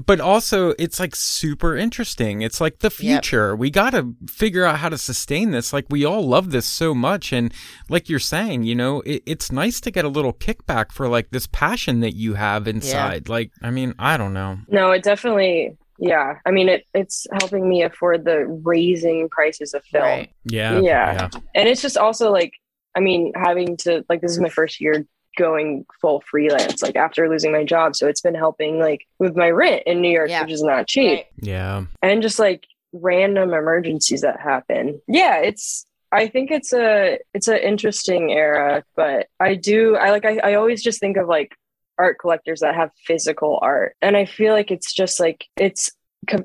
Speaker 3: but also it's like super interesting. It's like the
Speaker 2: Yep.
Speaker 3: future. We got to figure out how to sustain this. Like we all love this so much. And like you're saying, you know, it, it's nice to get a little kickback for like this passion that you have inside. Like, I mean, I don't know.
Speaker 4: No, it definitely. Yeah, I mean, it it's helping me afford the raising prices of film.
Speaker 2: Right.
Speaker 3: Yeah.
Speaker 4: Yeah. and it's just also like i mean having to like this is my first year going full freelance like after losing my job so it's been helping like with my rent in new york
Speaker 2: Yeah.
Speaker 4: which is not cheap
Speaker 2: Right.
Speaker 3: Yeah.
Speaker 4: and just like random emergencies that happen yeah it's i think it's a it's an interesting era but i do i like I, I always just think of like art collectors that have physical art and i feel like it's just like it's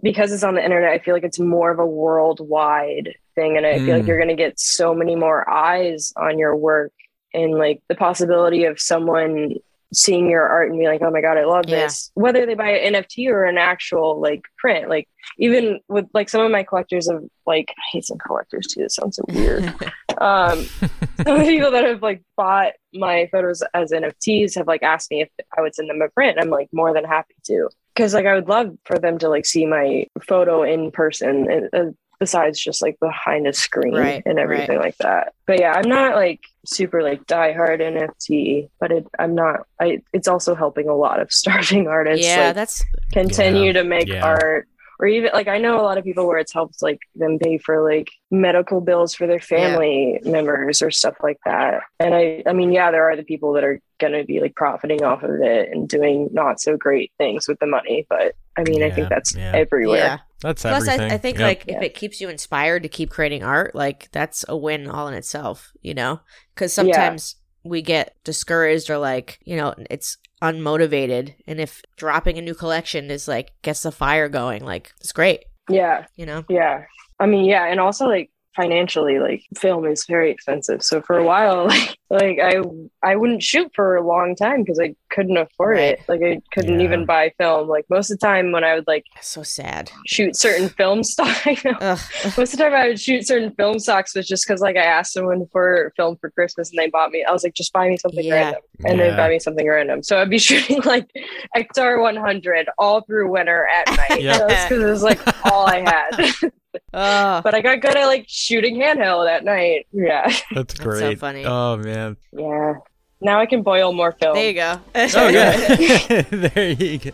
Speaker 4: because it's on the internet i feel like it's more of a worldwide thing and i feel like
Speaker 3: Mm.
Speaker 4: you're going to get so many more eyes on your work and like the possibility of someone seeing your art and being like, oh my God, I love
Speaker 2: Yeah.
Speaker 4: this. Whether they buy an NFT or an actual like print, like even with like some of my collectors of like, I hate some collectors too. This sounds so weird. [LAUGHS] um, [LAUGHS] some of the people that have like bought my photos as NFTs have like asked me if I would send them a print. I'm like more than happy to. Cause like I would love for them to like see my photo in person and uh, besides just like behind a screen
Speaker 2: Right,
Speaker 4: and everything like that. But yeah, I'm not like super like diehard NFT, but it, I'm not. I it's also helping a lot of [LAUGHS] starving artists
Speaker 2: yeah,
Speaker 4: like,
Speaker 2: that's
Speaker 4: continue to make
Speaker 3: Yeah.
Speaker 4: art. Or even like I know a lot of people where it's helped like them pay for like medical bills for their family members or stuff like that. And I I mean yeah, there are the people that are gonna be like profiting off of it and doing not so great things with the money. But I mean I think that's
Speaker 3: yeah.
Speaker 4: everywhere.
Speaker 2: yeah.
Speaker 3: That's
Speaker 2: Plus, I,
Speaker 3: everything.
Speaker 2: I think
Speaker 3: Yep.
Speaker 2: like if it keeps you inspired to keep creating art, like that's a win all in itself, you know? Because
Speaker 4: Yeah.
Speaker 2: sometimes we get discouraged or like, you know, it's unmotivated. And if dropping a new collection is like gets the fire going, like it's great,
Speaker 4: Yeah.
Speaker 2: you know?
Speaker 4: Yeah. I mean, yeah, and also like financially, like film is very expensive. So for a while, [LAUGHS] like, like I I wouldn't shoot for a long time because I couldn't afford
Speaker 2: Right.
Speaker 4: it. Like I couldn't
Speaker 3: Yeah.
Speaker 4: even buy film. Like most of the time when I would like
Speaker 2: So sad.
Speaker 4: shoot certain film [LAUGHS] stock,
Speaker 2: Ugh.
Speaker 4: most of the time I would shoot certain film stocks was just because like I asked someone for film for Christmas and they bought me. I was like, just buy me something
Speaker 2: Yeah.
Speaker 4: random, and
Speaker 3: Yeah.
Speaker 4: they buy me something random. So I'd be [LAUGHS] shooting like XR 100 all through winter at night.
Speaker 3: Yeah.
Speaker 4: Just because it was like all I had.
Speaker 2: Oh,
Speaker 4: but I got good at like shooting handheld at night. Yeah,
Speaker 3: That's [LAUGHS]
Speaker 2: so
Speaker 3: great.
Speaker 2: funny.
Speaker 3: Oh man.
Speaker 4: yeah. Now I can boil more film.
Speaker 2: there you go.
Speaker 3: Oh [LAUGHS] yeah. [LAUGHS] there you go.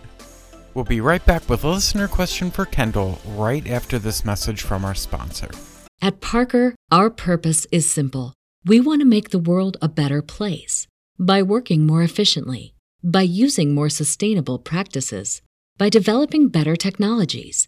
Speaker 3: We'll be right back with a listener question for Kendall right after this message from our sponsor.
Speaker 5: At Parker, our purpose is simple. We want to make the world a better place by working more efficiently, by using more sustainable practices, by developing better technologies.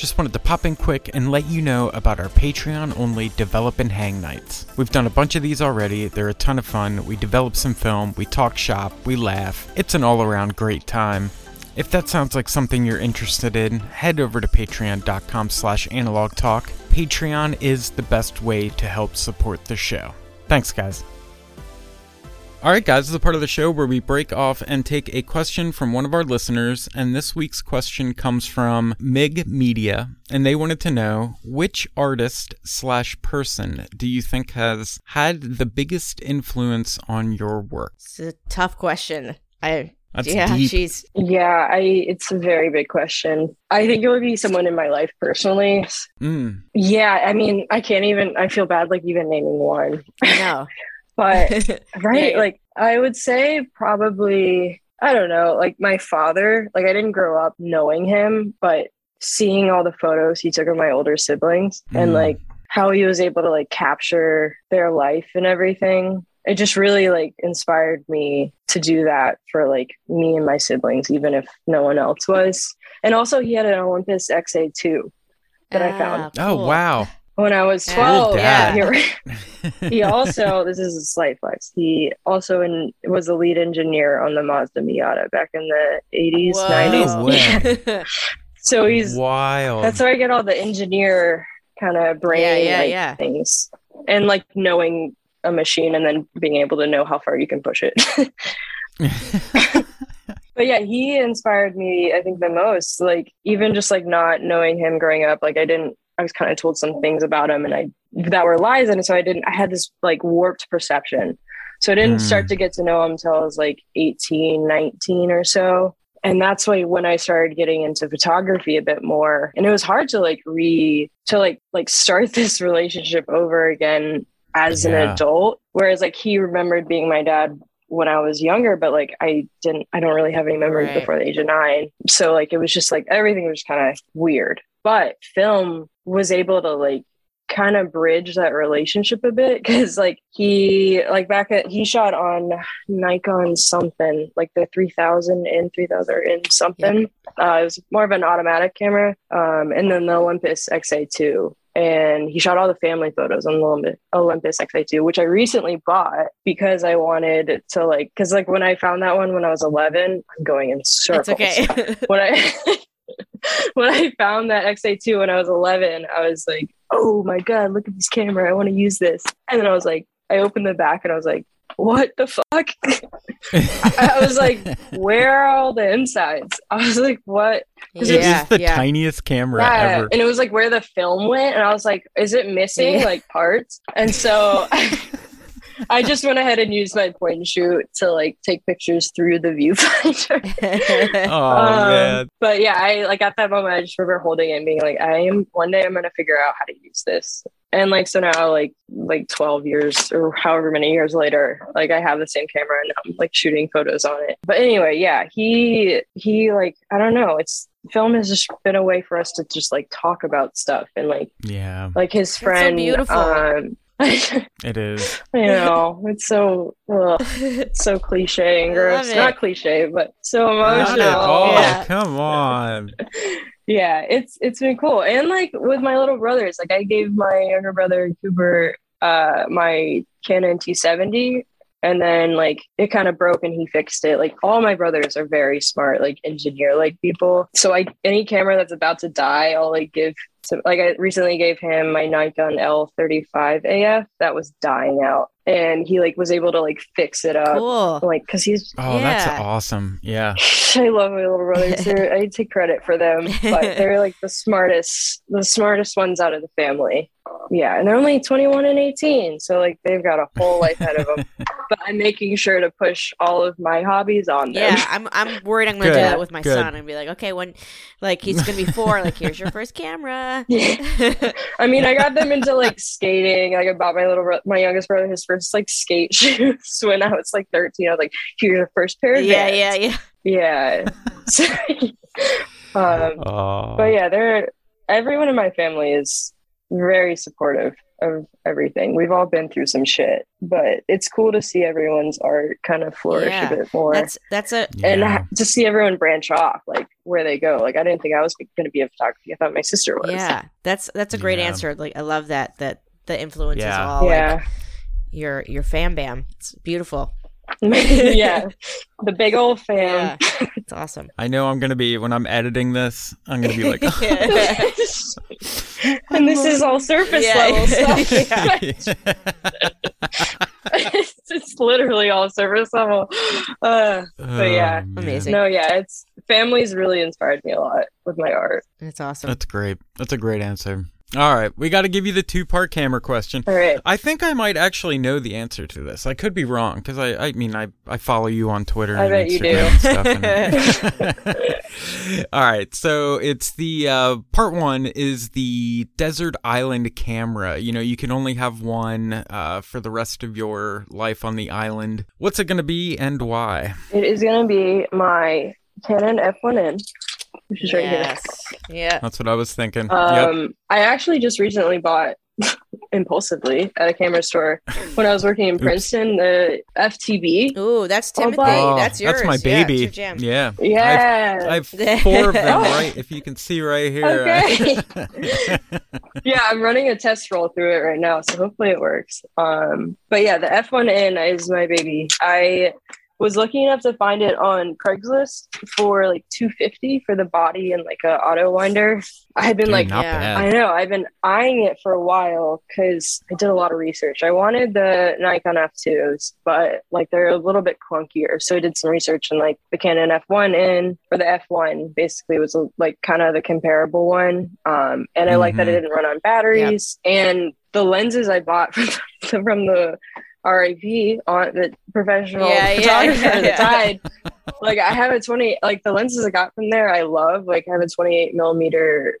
Speaker 3: Just wanted to pop in quick and let you know about our Patreon only Develop and Hang nights. We've done a bunch of these already, they're a ton of fun. We develop some film, we talk shop, we laugh. It's an all around great time. If that sounds like something you're interested in, head over to patreon.com slash analog talk. Patreon is the best way to help support the show. Thanks, guys. All right, guys, this is a part of the show where we break off and take a question from one of our listeners. And this week's question comes from Mig Media, and they wanted to know which artist slash person do you think has had the biggest influence on your work?
Speaker 2: It's a tough question. I
Speaker 3: That's
Speaker 2: yeah,
Speaker 3: deep.
Speaker 2: jeez.
Speaker 4: Yeah, I. It's a very big question. I think it would be someone in my life personally.
Speaker 3: Mm,
Speaker 4: Yeah, I mean, I can't even. I feel bad like even naming one,
Speaker 2: I know. [LAUGHS]
Speaker 4: but [LAUGHS] right,
Speaker 2: Yeah.
Speaker 4: like I would say probably. I don't know, like my father. Like I didn't grow up knowing him, but seeing all the photos he took of my older siblings and
Speaker 3: Mm.
Speaker 4: like how he was able to like capture their life and everything it just really like inspired me to do that for like me and my siblings even if no one else was and also he had an olympus xa2 that i found
Speaker 2: Ah,
Speaker 3: Oh,
Speaker 2: cool.
Speaker 3: wow.
Speaker 4: When i was 12
Speaker 3: Yeah.
Speaker 4: he, [LAUGHS] he also this is a slight flex he also in, was the lead engineer on the mazda miata back in the 80s
Speaker 2: Whoa.
Speaker 4: 90s
Speaker 3: way. [LAUGHS]
Speaker 4: so he's
Speaker 3: Wild.
Speaker 4: that's where I get all the engineer kind of brain
Speaker 2: Yeah, yeah,
Speaker 4: like,
Speaker 2: yeah.
Speaker 4: things, and like knowing a machine and then being able to know how far you can push it. [LAUGHS] but yeah, he inspired me. I think the most. Like even just like not knowing him growing up, like I didn't. I was kind of told some things about him, and I that were lies, and so I didn't. I had this like warped perception. So I didn't
Speaker 3: Mm.
Speaker 4: start to get to know him until I was like 18, 19 or so and that's why when i started getting into photography a bit more and it was hard to like re to like like start [LAUGHS] this relationship over again as an adult. Whereas like he remembered being my dad when I was younger, but like I didn't I don't really have any memories
Speaker 2: Right.
Speaker 4: before the age of nine. So like it was just like everything was kind of weird. But film was able to like kind of bridge that relationship a bit because like he like back at he shot on Nikon something like the 3000 and 3000 and something. Uh, it was more of an automatic camera um, and then the Olympus XA2 and he shot all the family photos on the Olymp- Olympus XA2 which I recently bought because I wanted to like because like when I found that one when I was 11 I'm going in circles.
Speaker 2: It's okay. [LAUGHS]
Speaker 4: when I [LAUGHS] when I found that XA2 when I was 11, I was like, "Oh my god, look at this camera! I want to use this." And then I was like, I opened the back and I was like, "What the fuck?" [LAUGHS] I was like, "Where are all the insides?" I was like, "What?"
Speaker 2: Yeah,
Speaker 3: is the
Speaker 2: yeah.
Speaker 3: tiniest camera
Speaker 4: Yeah,
Speaker 3: ever.
Speaker 4: and it was like where the film went, and I was like, "Is it missing
Speaker 2: Yeah.
Speaker 4: like parts?" And so. I [LAUGHS] just went ahead and used my point and shoot to like take pictures through the viewfinder. [LAUGHS]
Speaker 3: Oh [LAUGHS]
Speaker 4: Um,
Speaker 3: man.
Speaker 4: But yeah, I like at that moment I just remember holding it and being like, I am one day I'm gonna figure out how to use this. And like so now like like 12 years or however many years later, like I have the same camera and I'm like shooting photos on it. But anyway, yeah, he he like I don't know, it's film has just been a way for us to just like talk about stuff and like
Speaker 3: Yeah,
Speaker 4: like his
Speaker 2: so
Speaker 4: friend
Speaker 2: beautiful.
Speaker 4: um I [LAUGHS]
Speaker 3: it is. [LAUGHS]
Speaker 4: I know it's so ugh, it's so cliche and
Speaker 2: I
Speaker 4: gross.
Speaker 2: love
Speaker 4: Not cliche, but so
Speaker 3: Not
Speaker 4: emotional.
Speaker 3: at all.
Speaker 2: Yeah.
Speaker 3: Come on. [LAUGHS]
Speaker 4: yeah it's it's been cool and like with my little brothers like i gave my younger brother cooper uh my canon t70 and then like it kind of broke and he fixed it like all my brothers are very smart like engineer like people so i any camera that's about to die i'll like give to, like i recently gave him my nikon l35 af that was dying out and he like was able to like fix it up
Speaker 2: cool.
Speaker 4: like because he's
Speaker 3: Oh, that's awesome. Yeah. [LAUGHS]
Speaker 4: I love my little brothers. [LAUGHS] They're, I take credit for them, but [LAUGHS] they're like the smartest, the smartest ones out of the family. Yeah, and they're only 21 and 18, so like they've got a whole life ahead of them. but I'm making sure to push all of my hobbies on them.
Speaker 2: Yeah, I'm I'm worried I'm gonna do that with my
Speaker 3: good.
Speaker 2: son and be like, okay, when like he's gonna be four, like here's your first camera. yeah.
Speaker 4: I mean, I got them into like skating. Like I bought my little, bro- my youngest brother his first like skate [LAUGHS] shoes when I was like 13. I was like, "Here's your first pair of
Speaker 2: yeah,
Speaker 4: Vans."
Speaker 2: yeah, yeah.
Speaker 4: yeah. [LAUGHS] So, um,
Speaker 3: Oh.
Speaker 4: but yeah, they're everyone in my family is very supportive of everything. We've all been through some shit, but it's cool to see everyone's art kind of flourish
Speaker 2: Yeah.
Speaker 4: a bit more.
Speaker 2: That's that's a
Speaker 4: and
Speaker 3: Yeah.
Speaker 4: to see everyone branch off, like where they go. Like I didn't think I was going to be a photography. I thought my sister was.
Speaker 2: yeah. That's that's a great
Speaker 3: Yeah.
Speaker 2: answer. Like I love that that the influence is
Speaker 3: Yeah.
Speaker 2: all
Speaker 4: yeah,
Speaker 2: like your your fam bam. It's beautiful. [LAUGHS]
Speaker 4: yeah. [LAUGHS] The big old fan.
Speaker 2: Yeah, it's awesome.
Speaker 3: I know I'm gonna be when I'm editing this. I'm gonna be like, [LAUGHS]
Speaker 4: and this is all surface
Speaker 2: Yeah.
Speaker 4: level stuff. it's, it's literally all surface level. Uh, But yeah.
Speaker 3: Oh, man.
Speaker 2: Amazing.
Speaker 4: no, yeah, it's families really inspired me a lot with my art.
Speaker 2: It's awesome.
Speaker 3: That's great. That's a great answer. All right, we got to give you the two part camera question.
Speaker 4: All right.
Speaker 3: I think I might actually know the answer to this. I could be wrong because I, I mean, I, I follow you on Twitter
Speaker 4: I
Speaker 3: and
Speaker 4: bet you
Speaker 3: Instagram and stuff. and- [LAUGHS] All right, so it's the uh, part one is the desert island camera. You know, you can only have one uh, for the rest of your life on the island. What's it going to be and why?
Speaker 4: It is going to be my Canon F1N, which is right
Speaker 2: yes. Yeah.
Speaker 3: That's what I was thinking.
Speaker 4: here.
Speaker 3: yep.
Speaker 4: Um, I actually just recently bought [LAUGHS] impulsively at a camera store when I was working in Princeton the FTb.
Speaker 2: Ooh, that's
Speaker 4: Oh,
Speaker 2: Timothy.
Speaker 4: wow.
Speaker 2: that's yours.
Speaker 3: That's my baby.
Speaker 2: your.
Speaker 3: Yeah.
Speaker 4: Yeah.
Speaker 3: I have four of them, [LAUGHS]
Speaker 4: Oh.
Speaker 3: right? If you can see right here.
Speaker 4: Okay. [LAUGHS] yeah, I'm running a test roll through it right now, so hopefully it works. Um, but yeah, the F1N is my baby. I was lucky enough to find it on Craigslist for like 250 for the body and like a auto winder. I had been
Speaker 3: Dude,
Speaker 4: like
Speaker 2: yeah.
Speaker 3: bad.
Speaker 4: I know. I've been eyeing it for a while because I did a lot of research. I wanted the Nikon F2s, but like they're a little bit clunkier. So I did some research and like the Canon F1N or the F1 basically was like kind of the comparable one. Um, and I like that it
Speaker 3: Mhm.
Speaker 4: didn't run on batteries. And the lenses I bought [LAUGHS] from the, from the RIP on the professional
Speaker 2: Yeah, yeah,
Speaker 4: photographer
Speaker 2: yeah,
Speaker 4: that
Speaker 2: yeah.
Speaker 4: died. Like I have a 20, like the lenses I got from there, I love. Like I have a 28 millimeter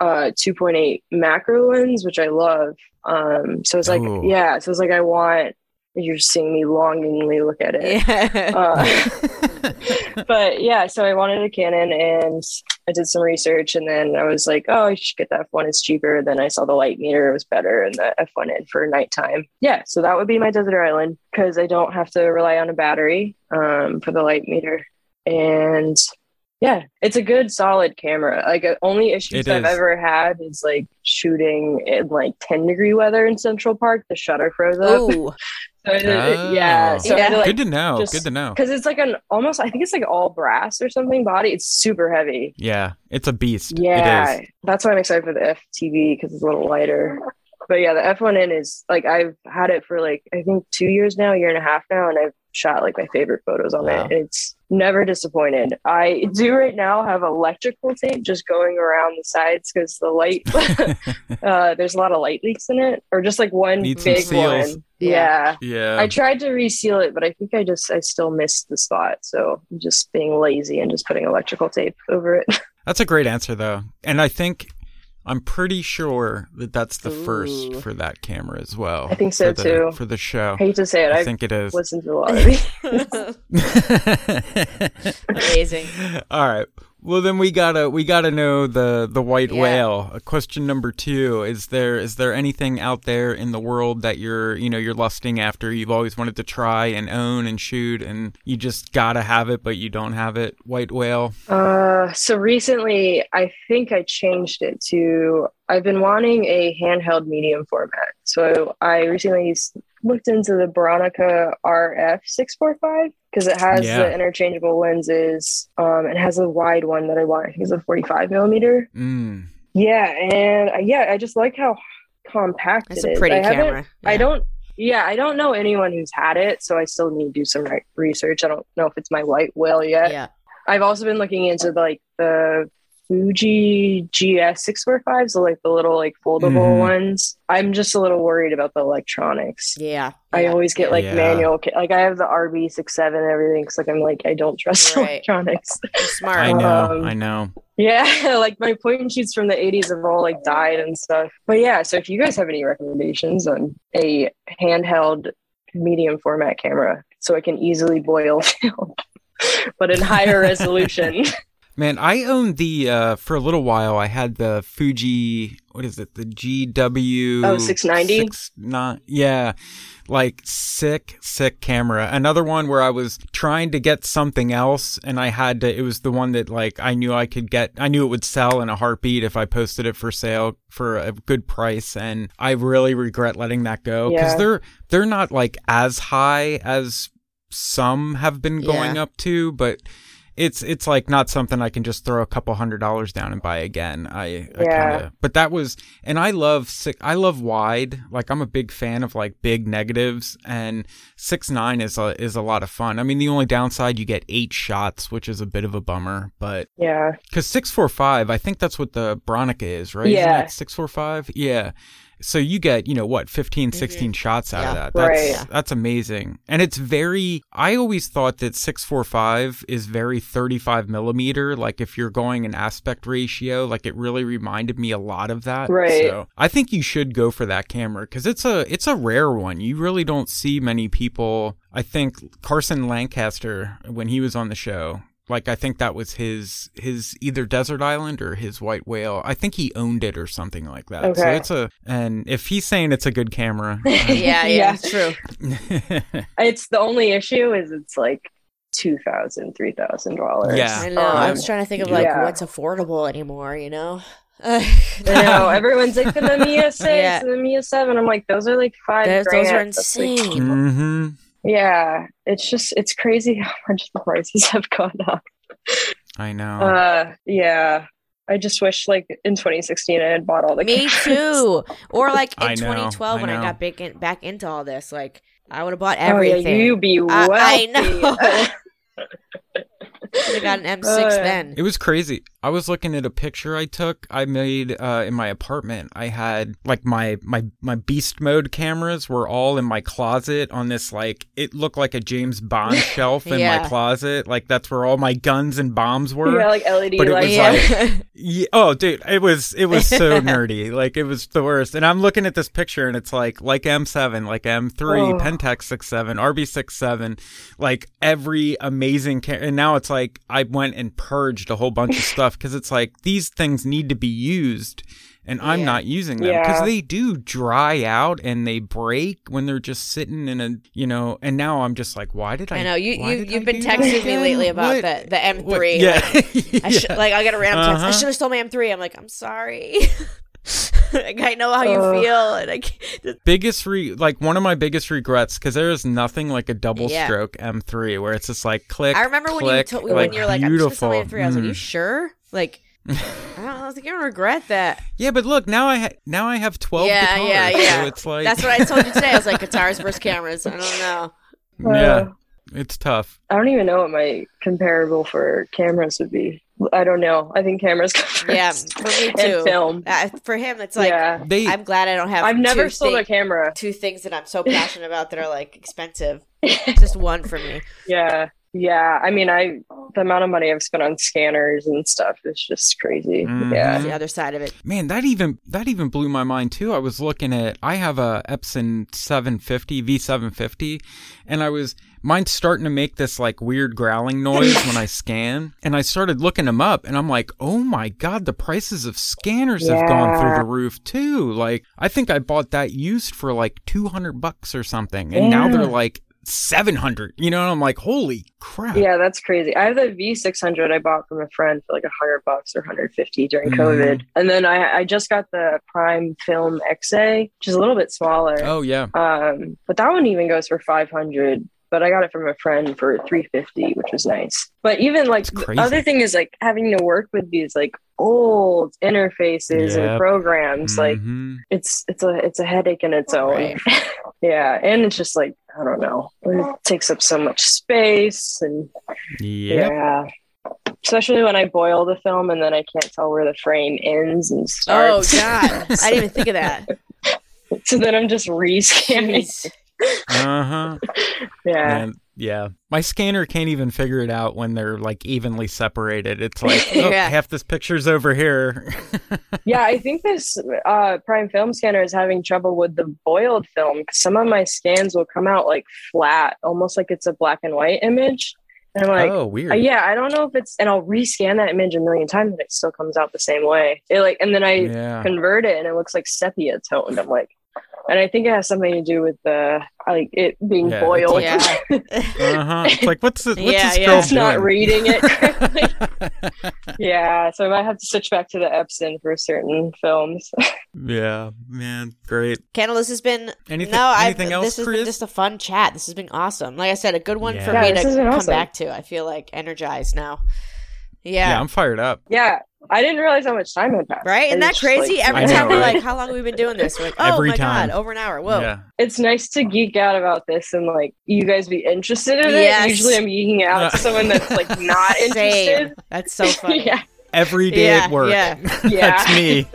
Speaker 4: uh 2.8 macro lens, which I love. Um, so it's like,
Speaker 3: Ooh.
Speaker 4: yeah, so it's like I want. You're seeing me longingly look at it.
Speaker 2: Yeah.
Speaker 4: Uh, [LAUGHS] but yeah, so I wanted a Canon and I did some research and then I was like, oh, I should get the F1. It's cheaper. Then I saw the light meter was better and the F1N for nighttime. Yeah, so that would be my desert island because I don't have to rely on a battery um, for the light meter. And yeah, it's a good solid camera. Like only issues I've ever had is like shooting in like 10 degree weather in Central Park. The shutter froze up. [LAUGHS]
Speaker 2: Ooh.
Speaker 4: So I did- yeah,
Speaker 3: Oh.
Speaker 4: so I had to, like,
Speaker 3: Good to know.
Speaker 4: just-
Speaker 3: Good to know.
Speaker 4: because it's like an almost I think it's like all brass or something body. It's super heavy.
Speaker 3: Yeah, it's a beast.
Speaker 4: Yeah,
Speaker 3: It is.
Speaker 4: that's why I'm excited for the FTb because it's a little lighter. But yeah, the F1N is like I've had it for like I think two years now, a year and a half now, and I've shot like my favorite photos on
Speaker 2: Wow.
Speaker 4: it. It's never disappointed. I do right now have electrical tape just going around the sides because the light [LAUGHS] uh, there's a lot of light leaks in it, or just like one
Speaker 3: Need
Speaker 4: big one.
Speaker 2: Yeah.
Speaker 4: Yeah.
Speaker 3: yeah.
Speaker 4: I tried to reseal it, but I think I just I still missed the spot. So I'm just being lazy and just putting electrical tape over it. [LAUGHS]
Speaker 3: That's a great answer, though. And I think I'm pretty sure that that's the
Speaker 2: Ooh.
Speaker 3: first for that camera as well.
Speaker 4: I think so,
Speaker 3: for the,
Speaker 4: too.
Speaker 3: For the show.
Speaker 4: I hate to say it,
Speaker 3: I
Speaker 4: I've
Speaker 3: think it is.
Speaker 4: listened to a lot of these.
Speaker 2: Amazing.
Speaker 3: All right. Well, then we gotta we gotta know the the white
Speaker 2: Yeah.
Speaker 3: whale. Uh, question number two: Is there is there anything out there in the world that you're you know you're lusting after? You've always wanted to try and own and shoot, and you just gotta have it, but you don't have it. White whale.
Speaker 4: Uh, so recently, I think I changed it to I've been wanting a handheld medium format. So I recently looked into the Bronica RF six four five because it has
Speaker 3: Yeah.
Speaker 4: the interchangeable lenses. Um, it has a wide one that I want. I think it's a forty five millimeter.
Speaker 3: Mm.
Speaker 4: Yeah, and uh, yeah, I just like how compact
Speaker 2: That's
Speaker 4: it
Speaker 2: a
Speaker 4: is.
Speaker 2: pretty
Speaker 4: I haven't-
Speaker 2: camera.
Speaker 4: I
Speaker 2: Yeah.
Speaker 4: don't. Yeah, I don't know anyone who's had it, so I still need to do some re- research. I don't know if it's my white whale yet.
Speaker 2: Yeah.
Speaker 4: I've also been looking into like the Fuji GS six four fives, so like the little like foldable
Speaker 3: Mhm.
Speaker 4: ones. I'm just a little worried about the electronics.
Speaker 2: Yeah.
Speaker 4: I
Speaker 2: Yeah.
Speaker 4: always get like
Speaker 3: Yeah.
Speaker 4: manual, like I have the RB six seven and everything, because like I'm like I don't trust
Speaker 2: Right.
Speaker 4: electronics.
Speaker 2: You're smart.
Speaker 3: I know.
Speaker 4: Um,
Speaker 3: I know.
Speaker 4: Yeah, [LAUGHS] like my point and shoots from the 80s have all like died and stuff. But yeah, so if you guys have any recommendations on a handheld medium format camera so I can easily boil [LAUGHS] film, but in higher [LAUGHS] resolution.
Speaker 3: Man, I owned the uh for a little while. I had the Fuji. What is it? The GW.
Speaker 4: Oh, 690?
Speaker 3: Six, not yeah, like sick, sick camera. Another one where I was trying to get something else, and I had to. It was the one that like I knew I could get. I knew it would sell in a heartbeat if I posted it for sale for a good price, and I really regret letting that go because
Speaker 4: Yeah.
Speaker 3: they're they're not like as high as some have been going
Speaker 2: Yeah.
Speaker 3: up to, but it's it's like not something I can just throw a couple hundred dollars down and buy again. I, I
Speaker 4: Yeah.
Speaker 3: kinda, but that was, and I love six, I love wide. Like I'm a big fan of like big negatives, and six nine is a is a lot of fun. I mean, the only downside you get eight shots, which is a bit of a bummer, but
Speaker 4: yeah.
Speaker 3: because six four five, I think that's what the Bronica is, right?
Speaker 4: Yeah.
Speaker 3: six four five. Yeah. So you get, you know, what, 15, mm-hmm. 16 shots out of that. That's
Speaker 4: Right.
Speaker 3: that's amazing. And it's very I always thought that 645 is very 35 millimeter. Like if you're going an aspect ratio, like it really reminded me a lot of that.
Speaker 4: Right.
Speaker 3: So I think you should go for that camera because it's a it's a rare one. You really don't see many people. I think Carson Lancaster when he was on the show. Like I think that was his his either desert island or his white whale. I think he owned it or something like that.
Speaker 4: Okay.
Speaker 3: So it's a and if he's saying it's a good camera, [LAUGHS]
Speaker 2: Yeah, yeah,
Speaker 4: Yeah.
Speaker 2: true. [LAUGHS]
Speaker 4: It's the only issue is it's like two thousand, three thousand dollars.
Speaker 3: Yeah.
Speaker 2: I know. I
Speaker 4: Um,
Speaker 2: was trying to think of like
Speaker 4: yeah.
Speaker 2: what's affordable anymore, you know? [LAUGHS]
Speaker 4: I know everyone's like the Mamiya six
Speaker 2: Yeah.
Speaker 4: and the Mamiya seven. I'm like, those are like five.
Speaker 2: Those, those are
Speaker 4: grand. That's, like,
Speaker 2: insane.
Speaker 4: Yeah, it's just it's crazy [LAUGHS] how much the prices have gone up.
Speaker 3: I know.
Speaker 4: Uh, yeah. I just wish like in 2016 I had bought all the
Speaker 2: Me
Speaker 4: cameras.
Speaker 2: too. [LAUGHS] Or like in
Speaker 3: I know,
Speaker 2: 2012 when
Speaker 3: I
Speaker 2: I got back, in, back into all this, like I would have bought
Speaker 4: Oh, yeah,
Speaker 2: everything.
Speaker 4: you be
Speaker 2: I-
Speaker 4: wealthy.
Speaker 2: I know. [LAUGHS] Should have got an M6
Speaker 4: Uh,
Speaker 2: then.
Speaker 3: It was crazy. I was looking at a picture I took. I made uh, in my apartment. I had like my my my beast mode cameras were all in my closet on this like it looked like a James Bond [LAUGHS] shelf in
Speaker 2: Yeah.
Speaker 3: my closet. Like that's where all my guns and bombs were.
Speaker 4: Yeah, like LED
Speaker 3: But it
Speaker 4: lights.
Speaker 3: was
Speaker 2: Yeah.
Speaker 3: like, yeah, [LAUGHS] oh, dude, it was it was so [LAUGHS] nerdy. Like it was the worst. And I'm looking at this picture, and it's like like M7, like M3,
Speaker 4: Oh.
Speaker 3: Pentax 67, RB67, like every amazing. Ca- and now it's like I went and purged a whole bunch of [LAUGHS] stuff because it's like these things need to be used. And I'm
Speaker 2: Yeah.
Speaker 3: not using them because
Speaker 4: Yeah.
Speaker 3: they do dry out and they break when they're just sitting in a, you know. And now I'm just like, why did I?
Speaker 2: I know you you you've
Speaker 3: I
Speaker 2: been texting me lately about
Speaker 3: What?
Speaker 2: the the M3.
Speaker 3: What?
Speaker 2: like,
Speaker 3: Yeah, [LAUGHS]
Speaker 2: I should, like I got a random text. I
Speaker 3: Uh-huh.
Speaker 2: should have stole my M3. I'm like, I'm sorry. [LAUGHS] [LAUGHS] like I know how you
Speaker 4: Ugh.
Speaker 2: feel, and I can't, [LAUGHS]
Speaker 3: biggest re like one of my biggest regrets because there is nothing like a double
Speaker 2: Yeah.
Speaker 3: stroke M3 where it's just like click.
Speaker 2: I remember when you
Speaker 3: click,
Speaker 2: told when you're like, I'm just gonna sell my
Speaker 3: beautiful.
Speaker 2: M3. I was like,
Speaker 3: Mm.
Speaker 2: you sure? Like, I know. I was like, you don't regret that.
Speaker 3: Yeah, but look now I ha- now I have twelve.
Speaker 2: yeah,
Speaker 3: guitars,
Speaker 2: yeah, yeah.
Speaker 3: So it's like
Speaker 2: That's what I told you today. I was like, [LAUGHS] guitars versus cameras. I don't know.
Speaker 3: yeah,
Speaker 4: Uh,
Speaker 3: it's tough.
Speaker 4: I don't even know what my comparable for cameras would be. I don't know. I think cameras come first.
Speaker 2: Yeah, for me
Speaker 4: and
Speaker 2: too.
Speaker 4: film.
Speaker 2: Uh, for him, it's like
Speaker 4: yeah,
Speaker 3: They
Speaker 2: I'm glad I don't have.
Speaker 4: I've never
Speaker 2: two
Speaker 4: sold a camera.
Speaker 2: two things that I'm so passionate about that are like expensive. [LAUGHS] Just one for me.
Speaker 4: Yeah, yeah. I mean, I the amount of money I've spent on scanners and stuff is just crazy.
Speaker 3: Mhm.
Speaker 4: Yeah.
Speaker 2: The other side of it.
Speaker 3: man that even that even blew my mind too. I was looking at I have a Epson 750 V750, and I was mine's starting to make this like weird growling noise when I [LAUGHS] scan, and I started looking them up, and I'm like, oh my god, the prices of scanners have gone through the roof too. Like I think I bought that used for like 200 bucks or something, and now they're like 700. You know, and I'm like, holy crap.
Speaker 4: Yeah, that's crazy. I have the V600 I bought from a friend for like a hundred bucks or 150 during
Speaker 3: Mhm.
Speaker 4: COVID, and then I I just got the Prime Film XA, which is a little bit smaller.
Speaker 3: Oh yeah.
Speaker 4: Um, but that one even goes for 500. But I got it from a friend for 350, which was nice. But even like the other thing is like having to work with these like old interfaces
Speaker 3: Yep.
Speaker 4: and programs. Like
Speaker 3: Mhm.
Speaker 4: it's it's a it's a headache in its own.
Speaker 2: Right. [LAUGHS]
Speaker 4: yeah, and it's just like I don't know, it takes up so much space and
Speaker 3: Yep.
Speaker 4: yeah. Especially when I boil the film and then I can't tell where the frame ends and starts. Oh.
Speaker 2: God, [LAUGHS] I didn't even think of that.
Speaker 4: so then I'm just rescanning.
Speaker 2: Jeez.
Speaker 3: Uh-huh.
Speaker 4: Yeah.
Speaker 3: Man, yeah. My scanner can't even figure it out when they're like evenly separated. It's [LAUGHS] like, oh,
Speaker 2: Yeah.
Speaker 3: half this picture's over here. [LAUGHS]
Speaker 4: Yeah, I think this uh, Prime Film Scanner is having trouble with the boiled film. 'cause Some of my scans will come out like flat, almost like it's a black and white image. And I'm like,
Speaker 3: oh, weird.
Speaker 4: uh, yeah, I don't know if it's, and I'll rescan that image a million times and it still comes out the same way. It like, and then I
Speaker 3: Yeah.
Speaker 4: convert it and it looks like sepia toned. I'm like, and I think it has something to do with the like it being
Speaker 3: Yeah, it's
Speaker 4: boiled.
Speaker 3: like-
Speaker 2: Yeah. [LAUGHS]
Speaker 3: Uh-huh. It's like, what's, the, what's
Speaker 2: Yeah,
Speaker 3: this
Speaker 2: yeah.
Speaker 3: girl
Speaker 4: it's not reading it [LAUGHS] correctly. yeah, so I might have to switch back to the Epson for certain films. [LAUGHS]
Speaker 3: yeah, man. Great.
Speaker 2: Kendall, this has been
Speaker 3: Anything,
Speaker 2: no. I
Speaker 3: anything else,
Speaker 2: this has
Speaker 3: Chris?
Speaker 2: been just a fun chat. This has been awesome. Like I said, a good one
Speaker 3: Yeah.
Speaker 2: for
Speaker 4: Yeah,
Speaker 2: me to come
Speaker 4: awesome.
Speaker 2: back to. I feel like energized now.
Speaker 3: Yeah.
Speaker 2: Yeah.
Speaker 3: I'm fired up.
Speaker 4: yeah, I didn't realize how much time had passed.
Speaker 2: Right?
Speaker 4: I
Speaker 2: Isn't that crazy?
Speaker 4: like-
Speaker 2: Every
Speaker 3: I know,
Speaker 2: time we're
Speaker 3: right?
Speaker 2: like, how long have we been doing this? We're like, oh
Speaker 3: Every
Speaker 2: my
Speaker 3: time.
Speaker 2: God, over an hour. Whoa.
Speaker 3: Yeah.
Speaker 4: it's nice to geek out about this and like you guys be interested in
Speaker 2: Yes.
Speaker 4: it. Usually I'm geeking out [LAUGHS] to someone that's like not
Speaker 2: Same.
Speaker 4: interested.
Speaker 2: That's so [LAUGHS] funny.
Speaker 4: yeah,
Speaker 3: Every day
Speaker 2: Yeah,
Speaker 3: at work.
Speaker 2: yeah. [LAUGHS]
Speaker 4: Yeah.
Speaker 3: That's me.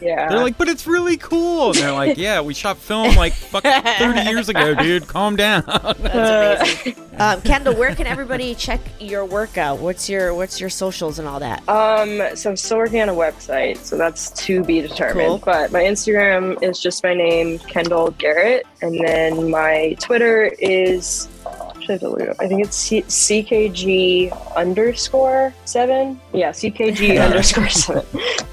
Speaker 3: [LAUGHS]
Speaker 4: yeah.
Speaker 3: They're like, but it's really cool. And they're like, yeah, we shot film like fuck 30 [LAUGHS] years ago, dude. Calm down.
Speaker 2: That's amazing. um, Kendall, where can everybody check your work out? What's your what's your socials and all that?
Speaker 4: Um, so I'm still working on a website, so that's to be determined.
Speaker 2: Cool.
Speaker 4: But my Instagram is just my name, Kendall Garrett, and then my Twitter is should I have to look it up? I think it's C- CKG underscore seven. Yeah, CKG [LAUGHS] underscore seven.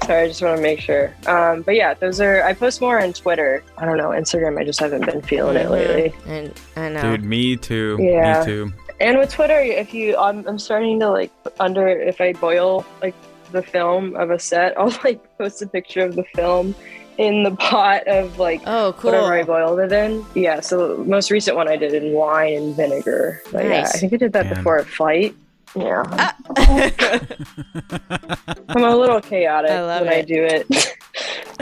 Speaker 4: Sorry, I just want to make sure. Um, but yeah, those are I post more on Twitter. I don't know Instagram. I just haven't been feeling it lately.
Speaker 2: And I know.
Speaker 3: Dude, me too.
Speaker 4: Yeah.
Speaker 3: Me too.
Speaker 4: And with Twitter, if you, I'm, I'm starting to like under if I boil like the film of a set, [LAUGHS] I'll like post a picture of the film in the pot of like
Speaker 2: oh, cool.
Speaker 4: whatever I boiled it in. Yeah. So the most recent one I did in wine and vinegar. But yeah,
Speaker 2: Nice.
Speaker 4: I think I did that
Speaker 3: Man.
Speaker 4: before a fight. Yeah.
Speaker 2: Ah. [LAUGHS]
Speaker 4: I'm a little chaotic
Speaker 2: I love
Speaker 4: when I do it. [LAUGHS]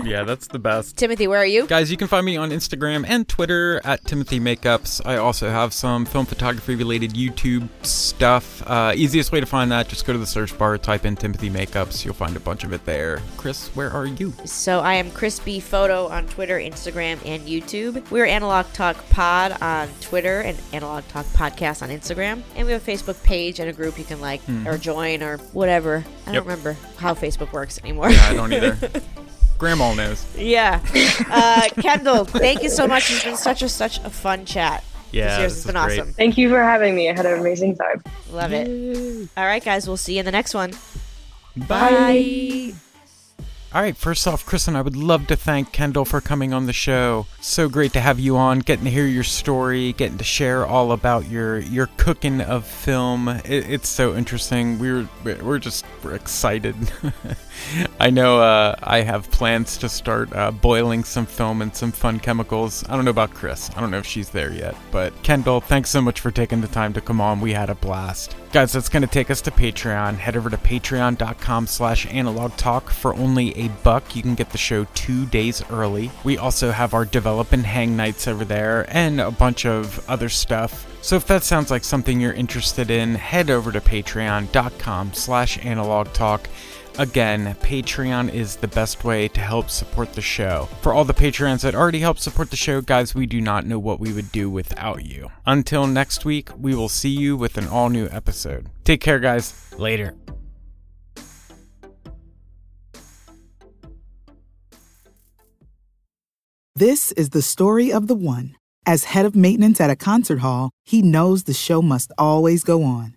Speaker 3: Yeah, that's the best.
Speaker 2: Timothy, where are you?
Speaker 3: Guys, you can find me on Instagram and Twitter at Timothy Makeups. I also have some film photography related YouTube stuff. Uh, easiest way to find that, just go to the search bar, type in Timothy Makeups. You'll find a bunch of it there. Chris, where are you?
Speaker 2: So I am Chris B Photo on Twitter, Instagram, and YouTube. We're Analog Talk Pod on Twitter and Analog Talk Podcast on Instagram. And we have a Facebook page and a group you can like or join or whatever. I
Speaker 3: Yep.
Speaker 2: don't remember how Facebook works anymore.
Speaker 3: I don't either. [LAUGHS] Grandma knows.
Speaker 2: yeah. Uh, Kendall, thank you so much. It's been such a such a fun chat.
Speaker 3: Yeah,
Speaker 2: this year's
Speaker 3: this
Speaker 2: has been
Speaker 3: great.
Speaker 2: awesome.
Speaker 4: Thank you for having me. I had an amazing time.
Speaker 2: Love it. All right, guys, we'll see you in the next one.
Speaker 3: Bye. All right, first off, Kristen, I would love to thank Kendall for coming on the show. So great to have you on, getting to hear your story, getting to share all about your your cooking of film. It, it's so interesting. We're we're just we're excited. [LAUGHS] I know uh, I have plans to start uh, boiling some film and some fun chemicals. I don't know about Chris. I don't know if she's there yet. But Kendall, thanks so much for taking the time to come on. We had a blast. Guys, that's going to take us to Patreon. Head over to patreon.com slash analog talk. For only a buck, you can get the show two days early. We also have our develop and hang nights over there and a bunch of other stuff. So if that sounds like something you're interested in, head over to patreon.com slash analog talk. Again, Patreon is the best way to help support the show. For all the Patreons that already help support the show, guys, we do not know what we would do without you. Until next week, we will see you with an all new episode. Take care, guys. Later.
Speaker 6: This is the story of the one. As head of maintenance at a concert hall, he knows the show must always go on.